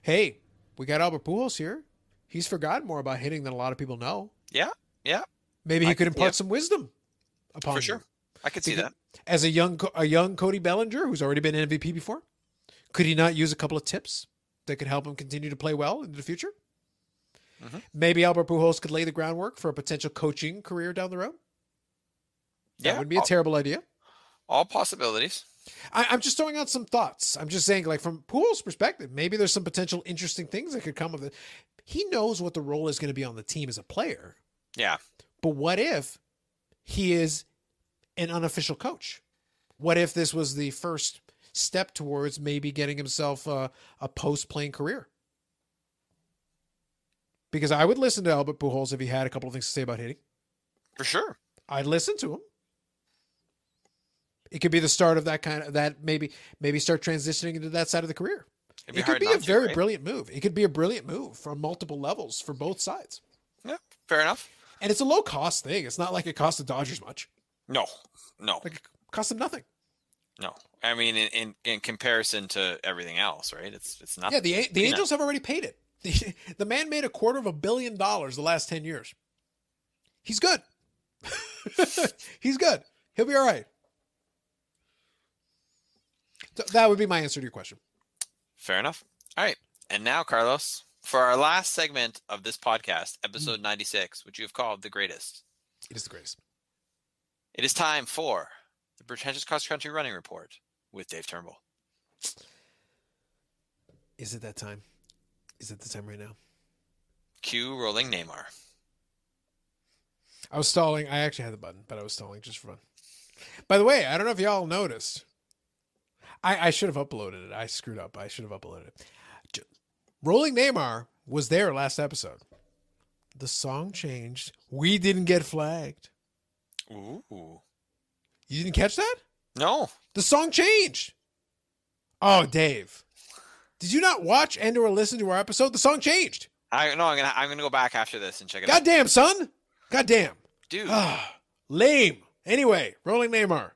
Hey, we got Albert Pujols here. He's forgotten more about hitting than a lot of people know. Yeah. Yeah. Maybe he I could impart yeah. some wisdom upon for you. sure. I could see Because- that. As a young a young Cody Bellinger who's already been MVP before, could he not use a couple of tips that could help him continue to play well into the future? Mhm. Maybe Albert Pujols could lay the groundwork for a potential coaching career down the road. That Yeah, would be a all, terrible idea. all possibilities. I, I'm just throwing out some thoughts. I'm just saying, like from Pujols' perspective, maybe there's some potential interesting things that could come of it. He knows what the role is going to be on the team as a player, Yeah, but what if he is an unofficial coach? What if this was the first step towards maybe getting himself a, a post-playing career? Because I would listen to Albert Pujols if he had a couple of things to say about hitting. for sure. I'd listen to him. It could be the start of that kind of that maybe maybe start transitioning into that side of the career. It could be a not to, very right? brilliant move. It could be a brilliant move from multiple levels for both sides. Yeah, fair enough. And it's a low cost thing. It's not like it costs the Dodgers much. No, no, Like it costs them nothing. no. I mean, in, in in comparison to everything else, right? It's it's not. Yeah, the the. Angels have already paid it. The, the man made a quarter of a billion dollars the last 10 years. He's good. He's good. He'll be all right. So that would be my answer to your question. Fair enough. All right. And now, Carlos, for our last segment of this podcast, episode 96, which you have called The Greatest, It is the greatest. it is time for the Pretentious Cross Country Running Report with Dave Turnbull. Is it that time? Is it the time right now? Cue rolling Neymar. I was stalling. I actually had the button, but I was stalling just for fun. By the way, I don't know if y'all noticed. I, I should have uploaded it. I screwed up. I should have uploaded it. Rolling Neymar was there last episode. The song changed. We didn't get flagged. Ooh. You didn't catch that? No. The song changed. Oh, Dave. Did you not watch and or listen to our episode? The song changed. I no, I'm gonna I'm gonna go back after this and check it out. Goddamn, son. Goddamn. Dude. Ah, lame. Anyway, rolling Neymar.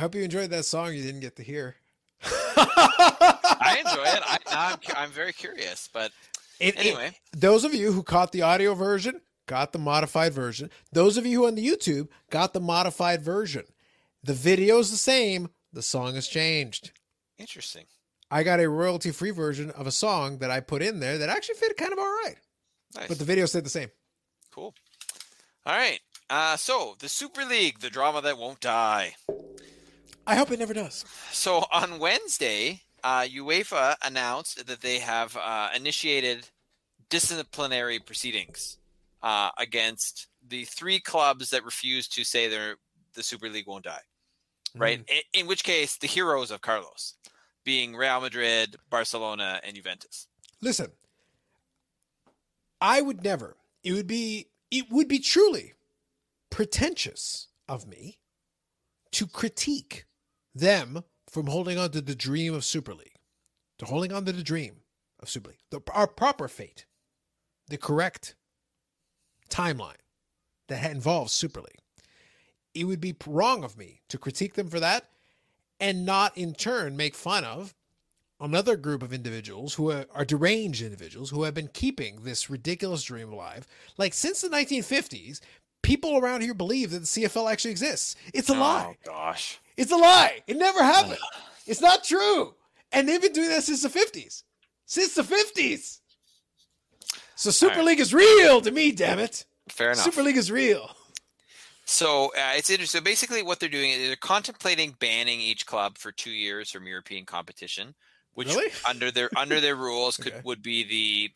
I hope you enjoyed that song you didn't get to hear. I enjoy it. I, now I'm, I'm very curious, but It- it- Anyway. those of you who caught the audio version got the modified version. Those of you who on the YouTube got the modified version. The video's the same. The song has changed. interesting. I got a royalty free version of a song that I put in there that actually fit kind of all right, Nice. but the video stayed the same. Cool. All right. Uh, so the Super League, the drama that won't die. I hope it never does. So on Wednesday, uh, UEFA announced that they have uh, initiated disciplinary proceedings uh, against the three clubs that refuse to say they're the Super League won't die. Right. In, in which case, the heroes of Carlos, being Real Madrid, Barcelona, and Juventus. Listen, I would never. It would be. It would be truly pretentious of me to critique them from holding on to the dream of Super League, to holding on to the dream of Super League, the, our proper fate, the correct timeline that involves Super League. It would be wrong of me to critique them for that and not in turn make fun of another group of individuals who are, are deranged individuals who have been keeping this ridiculous dream alive. Like since the 1950s, people around here believe that the CFL actually exists. It's a lie. Oh gosh. It's a lie. It never happened. It's not true. And they've been doing that since the 50s. Since the 50s. So Super right. League is real to me, damn it. Fair enough. Super League is real. So uh, it's interesting. So basically, what they're doing is they're contemplating banning each club for two years from European competition, which Really? under their under their rules could Okay. would be the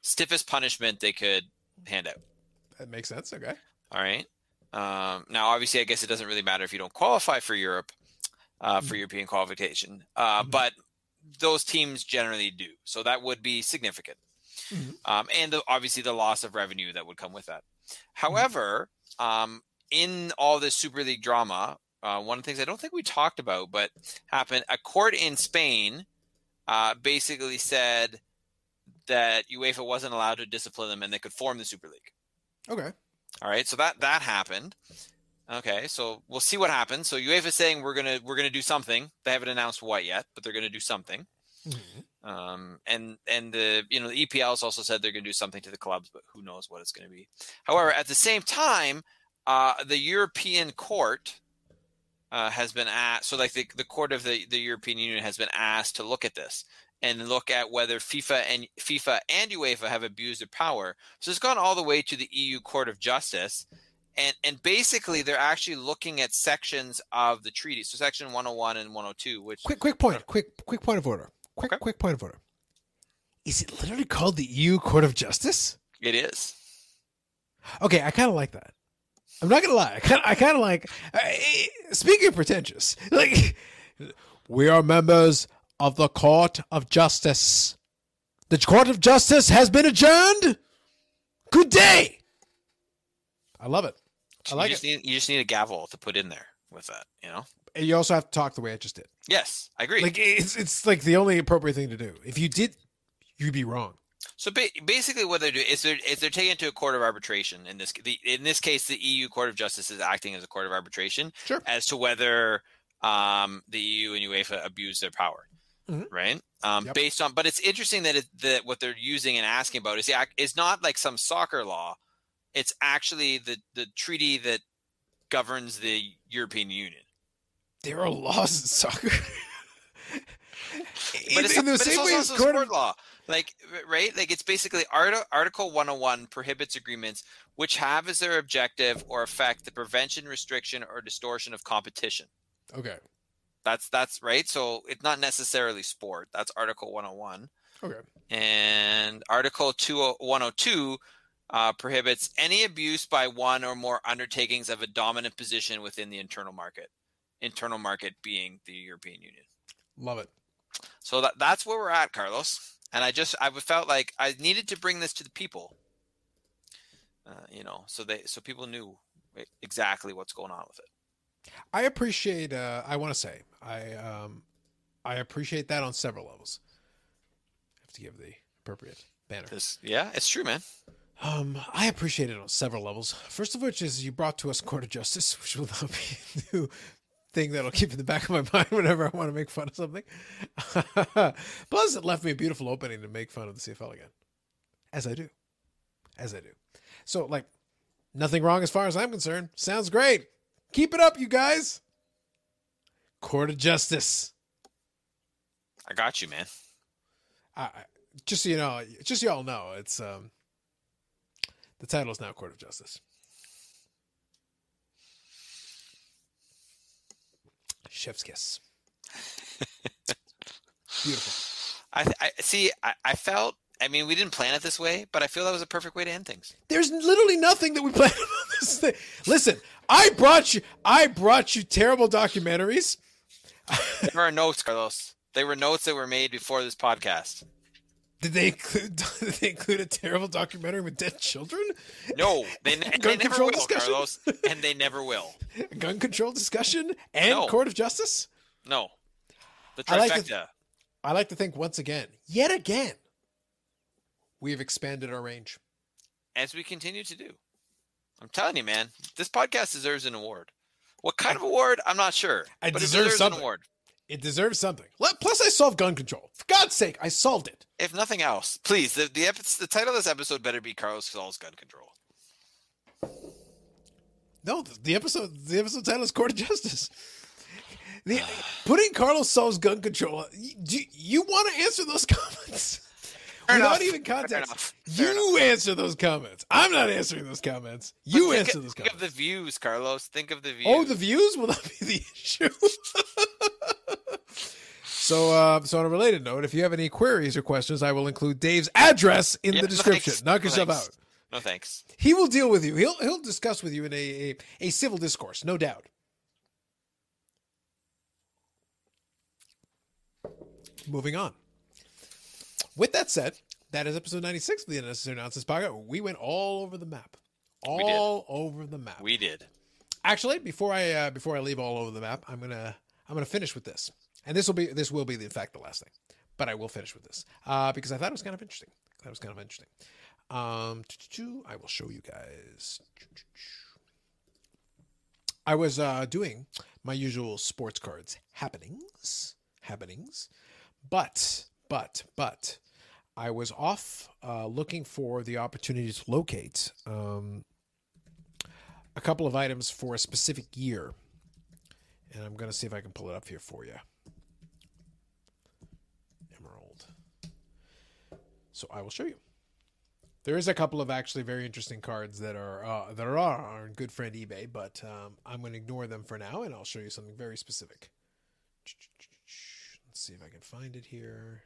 stiffest punishment they could hand out. That makes sense. Okay. All right. Um, now, obviously, I guess it doesn't really matter if you don't qualify for Europe uh, for Mhm. European qualification, uh, Mhm. but those teams generally do. So that would be significant, Mhm. um, and the, obviously the loss of revenue that would come with that. Mm-hmm. However, um, in all this Super League drama, uh, one of the things I don't think we talked about, but happened, a court in Spain uh, basically said that UEFA wasn't allowed to discipline them and they could form the Super League. Okay. All right, so that that happened. Okay, so we'll see what happens. So UEFA is saying we're gonna we're gonna do something. They haven't announced what yet, but they're gonna do something. Mm-hmm. Um, and and the you know the EPL has also said they're gonna do something to the clubs, but who knows what it's gonna be. However, at the same time, uh, the European Court uh, has been asked. So like the the court of the the European Union has been asked to look at this and look at whether FIFA and FIFA and UEFA have abused their power. So it's gone all the way to the EU Court of Justice. And, and basically, they're actually looking at sections of the treaty. So, section 101 and 102, which Quick, quick point. Quick, quick point of order. Quick, Okay. quick point of order. Is it literally called the EU Court of Justice? it is. Okay, I kind of like that. I'm not gonna lie. I kind, I kind of like. Speaking of pretentious, like we are members of the Court of Justice. The Court of Justice has been adjourned. Good day. I love it. I like you just it. Need, you just need a gavel to put in there with that, you know? And you also have to talk the way I just did. Yes, I agree. Like it's it's like the only appropriate thing to do. If you did, you'd be wrong. So ba- basically, what they're doing is they're is they're taking it to a court of arbitration. In this the, in this case, the EU Court of Justice is acting as a court of arbitration Sure. as to whether um, the EU and UEFA abuse their power, Mhm. right? Um, Yep. Based on, but it's interesting that it, that what they're using and asking about is the act- is not like some soccer law. It's actually the the treaty that governs the European Union. There are laws in soccer. But it's, in the but same also, way as court sport of, law. Like, right? Like, it's basically Arti- Article 101 prohibits agreements which have as their objective or effect the prevention, restriction, or distortion of competition. okay, That's that's right. So it's not necessarily sport. That's Article 101. okay, And Article 2, 102 uh, prohibits any abuse by one or more undertakings of a dominant position within the internal market. Internal market being the European Union. love it. So that that's where we're at, Carlos. And I just I felt like I needed to bring this to the people. Uh, you know, so they so people knew exactly what's going on with it. I appreciate. Uh, I want to say I um, I appreciate that on several levels. I have to give the appropriate banner. This, yeah, it's true, man. Um, I appreciate it on several levels. First of which is you brought to us Court of Justice, which will now be a new thing that'll keep in the back of my mind whenever I want to make fun of something. Plus, it left me a beautiful opening to make fun of the CFL again, as I do, as I do. So, like, nothing wrong as far as I'm concerned. Sounds great. Keep it up, you guys. Court of Justice. I got you, man. I, just so you know, just so y'all know, it's um, the title is now Court of Justice. Chef's kiss. Beautiful. I, I see. I, I felt. I mean, we didn't plan it this way, but I feel that was a perfect way to end things. There's literally nothing that we planned about this thing. Listen, I brought you. I brought you terrible documentaries. There are notes, Carlos. They were notes that were made before this podcast. Did they include? Did they include a terrible documentary with dead children? No, they, ne- they never will, discussion? Carlos, and they never will. Gun control discussion and No. Court of Justice. No, the I like trifecta. to- I like to think once again, yet again, we've expanded our range. as we continue to do. I'm telling you, man, this podcast deserves an award. What kind of award? I'm not sure. I but deserve it deserves something. an award. It deserves something. Plus, I solved gun control. For God's sake, I solved it. If nothing else, please. The the, the title of this episode better be Carlos Sol's gun control. No, the- episode the episode title is Court of Justice. The, putting Carlos solves gun control. you- Do you want to answer those comments Fair without enough. even context? enough. Fair You answer those comments. I'm not answering those comments. You answer of- those Think of the views, Carlos. Think of the views. Oh, the views will not be the issue. so, uh, so on a related note, if you have any queries or questions, I will include Dave's address in Yeah, the description. Knock yourself thanks. out. No thanks. He will deal with you. He'll he'll discuss with you in a, a, a civil discourse, no doubt. Moving on. With that said, that is episode 96 of the Unnecessary Nonsense Podcast. We went all over the map. All over the map. We did. Actually, before I uh, before I leave all over the map, I'm gonna I'm gonna finish with this, and this will be this will be in fact the last thing, but I will finish with this uh, because I thought it was kind of interesting. That was kind of interesting. Um, I will show you guys. I was uh, doing my usual sports cards happenings, happenings, but but but I was off uh, looking for the opportunity to locate um, a couple of items for a specific year, and I'm going to see if I can pull it up here for you. Emerald. So I will show you. There is a couple of actually very interesting cards that are uh, that are on good friend eBay, but um, I'm going to ignore them for now, and I'll show you something very specific. Let's see if I can find it here.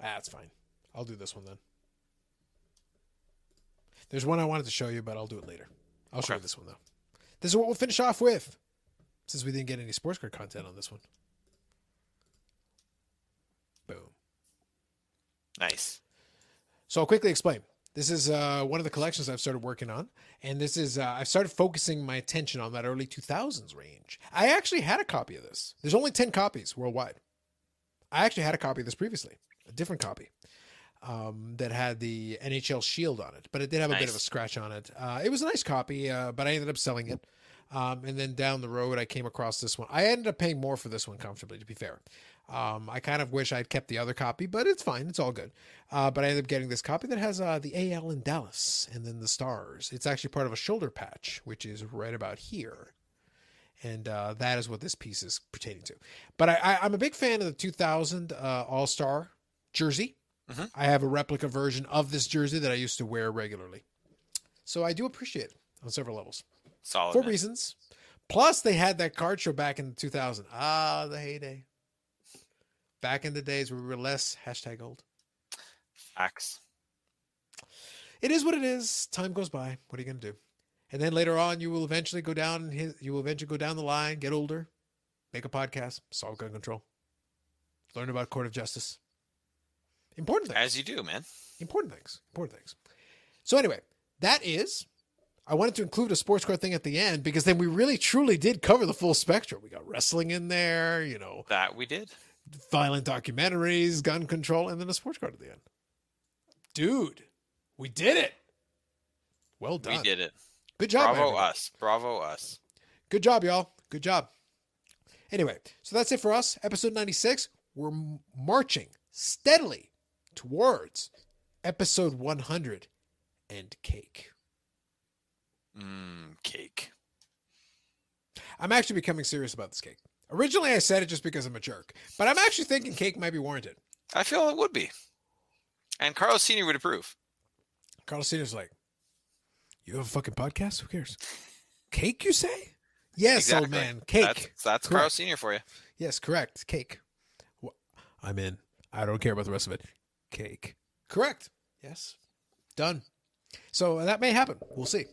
That's fine. I'll do this one then. There's one I wanted to show you, but I'll do it later. I'll show you this one though. This is what we'll finish off with, since we didn't get any sports card content on this one. Boom. Nice. So I'll quickly explain. This is uh, one of the collections I've started working on, and this is uh, I've started focusing my attention on that early 2000s range. I actually had a copy of this. There's only 10 copies worldwide. I actually had a copy of this previously, a different copy um, that had the NHL shield on it, but it did have a bit of a scratch on it. Uh, it was a nice copy, uh, but I ended up selling it. Um, and then down the road, I came across this one. I ended up paying more for this one comfortably, to be fair. Um, I kind of wish I'd kept the other copy, but it's fine. It's all good. Uh, but I ended up getting this copy that has uh, the AL in Dallas and then the stars. It's actually part of a shoulder patch, which is right about here. And uh, that is what this piece is pertaining to. But I, I, I'm a big fan of the 2000 uh, All Star jersey. Mhm. I have a replica version of this jersey that I used to wear regularly. So I do appreciate it on several levels Solid. for man. reasons. Plus, they had that card show back in 2000. Ah, the heyday. Back in the days where we were less hashtag old. Facts. It is what it is. Time goes by. What are you going to do? And then later on, you will eventually go down. You will eventually go down the line, get older, make a podcast, solve gun control, learn about court of justice. Important things. As you do, man. important things important things so anyway that is i wanted to include a sports card thing at the end because then we really truly did cover the full spectrum we got wrestling in there you know That we did. violent documentaries gun control and then a sports card at the end dude we did it well done We did it. good job Bravo everybody. us. Bravo us. Good job, y'all. Good job. Anyway, so that's it for us. Episode 96. We're marching steadily towards episode 100 and cake. Mmm, cake. I'm actually becoming serious about this cake. Originally, I said it just because I'm a jerk, but I'm actually thinking cake might be warranted. I feel it would be. And Carlos Senior would approve. Carlos Senior's like, You have a fucking podcast? Who cares? Cake, you say? Yes, old man. Cake. That's, that's. Carlos Senior for you. Yes, correct. Cake. I'm in. I don't care about the rest of it. Cake. Correct. Yes. Done. So that may happen. We'll see.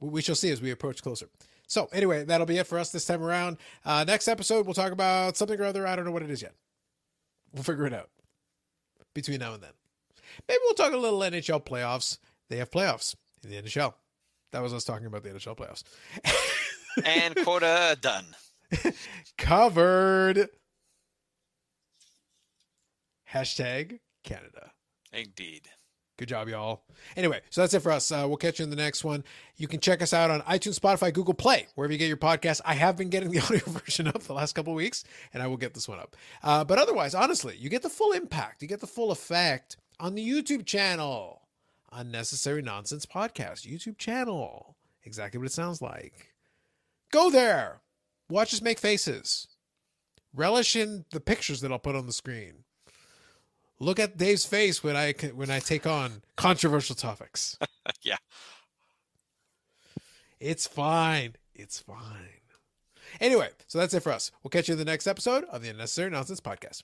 We we shall see as we approach closer. So anyway, that'll be it for us this time around. Uh, next episode, we'll talk about something or other. I don't know what it is yet. We'll figure it out between now and then. Maybe we'll talk a little NHL playoffs. They have playoffs in the NHL. That was us talking about the NHL playoffs. And quota done. Covered. Hashtag Canada. Indeed. Good job, y'all. Anyway, so that's it for us. Uh, we'll catch you in the next one. You can check us out on iTunes, Spotify, Google Play, wherever you get your podcast. I have been getting the audio version up the last couple of weeks, and I will get this one up. Uh, but otherwise, honestly, you get the full impact, you get the full effect on the YouTube channel. Unnecessary Nonsense Podcast, YouTube channel. Exactly what it sounds like. Go there. Watch us make faces. Relish in the pictures that I'll put on the screen. Look at Dave's face when I when I take on controversial topics. Yeah. It's fine. It's fine. Anyway, so that's it for us. We'll catch you in the next episode of the Unnecessary Nonsense Podcast.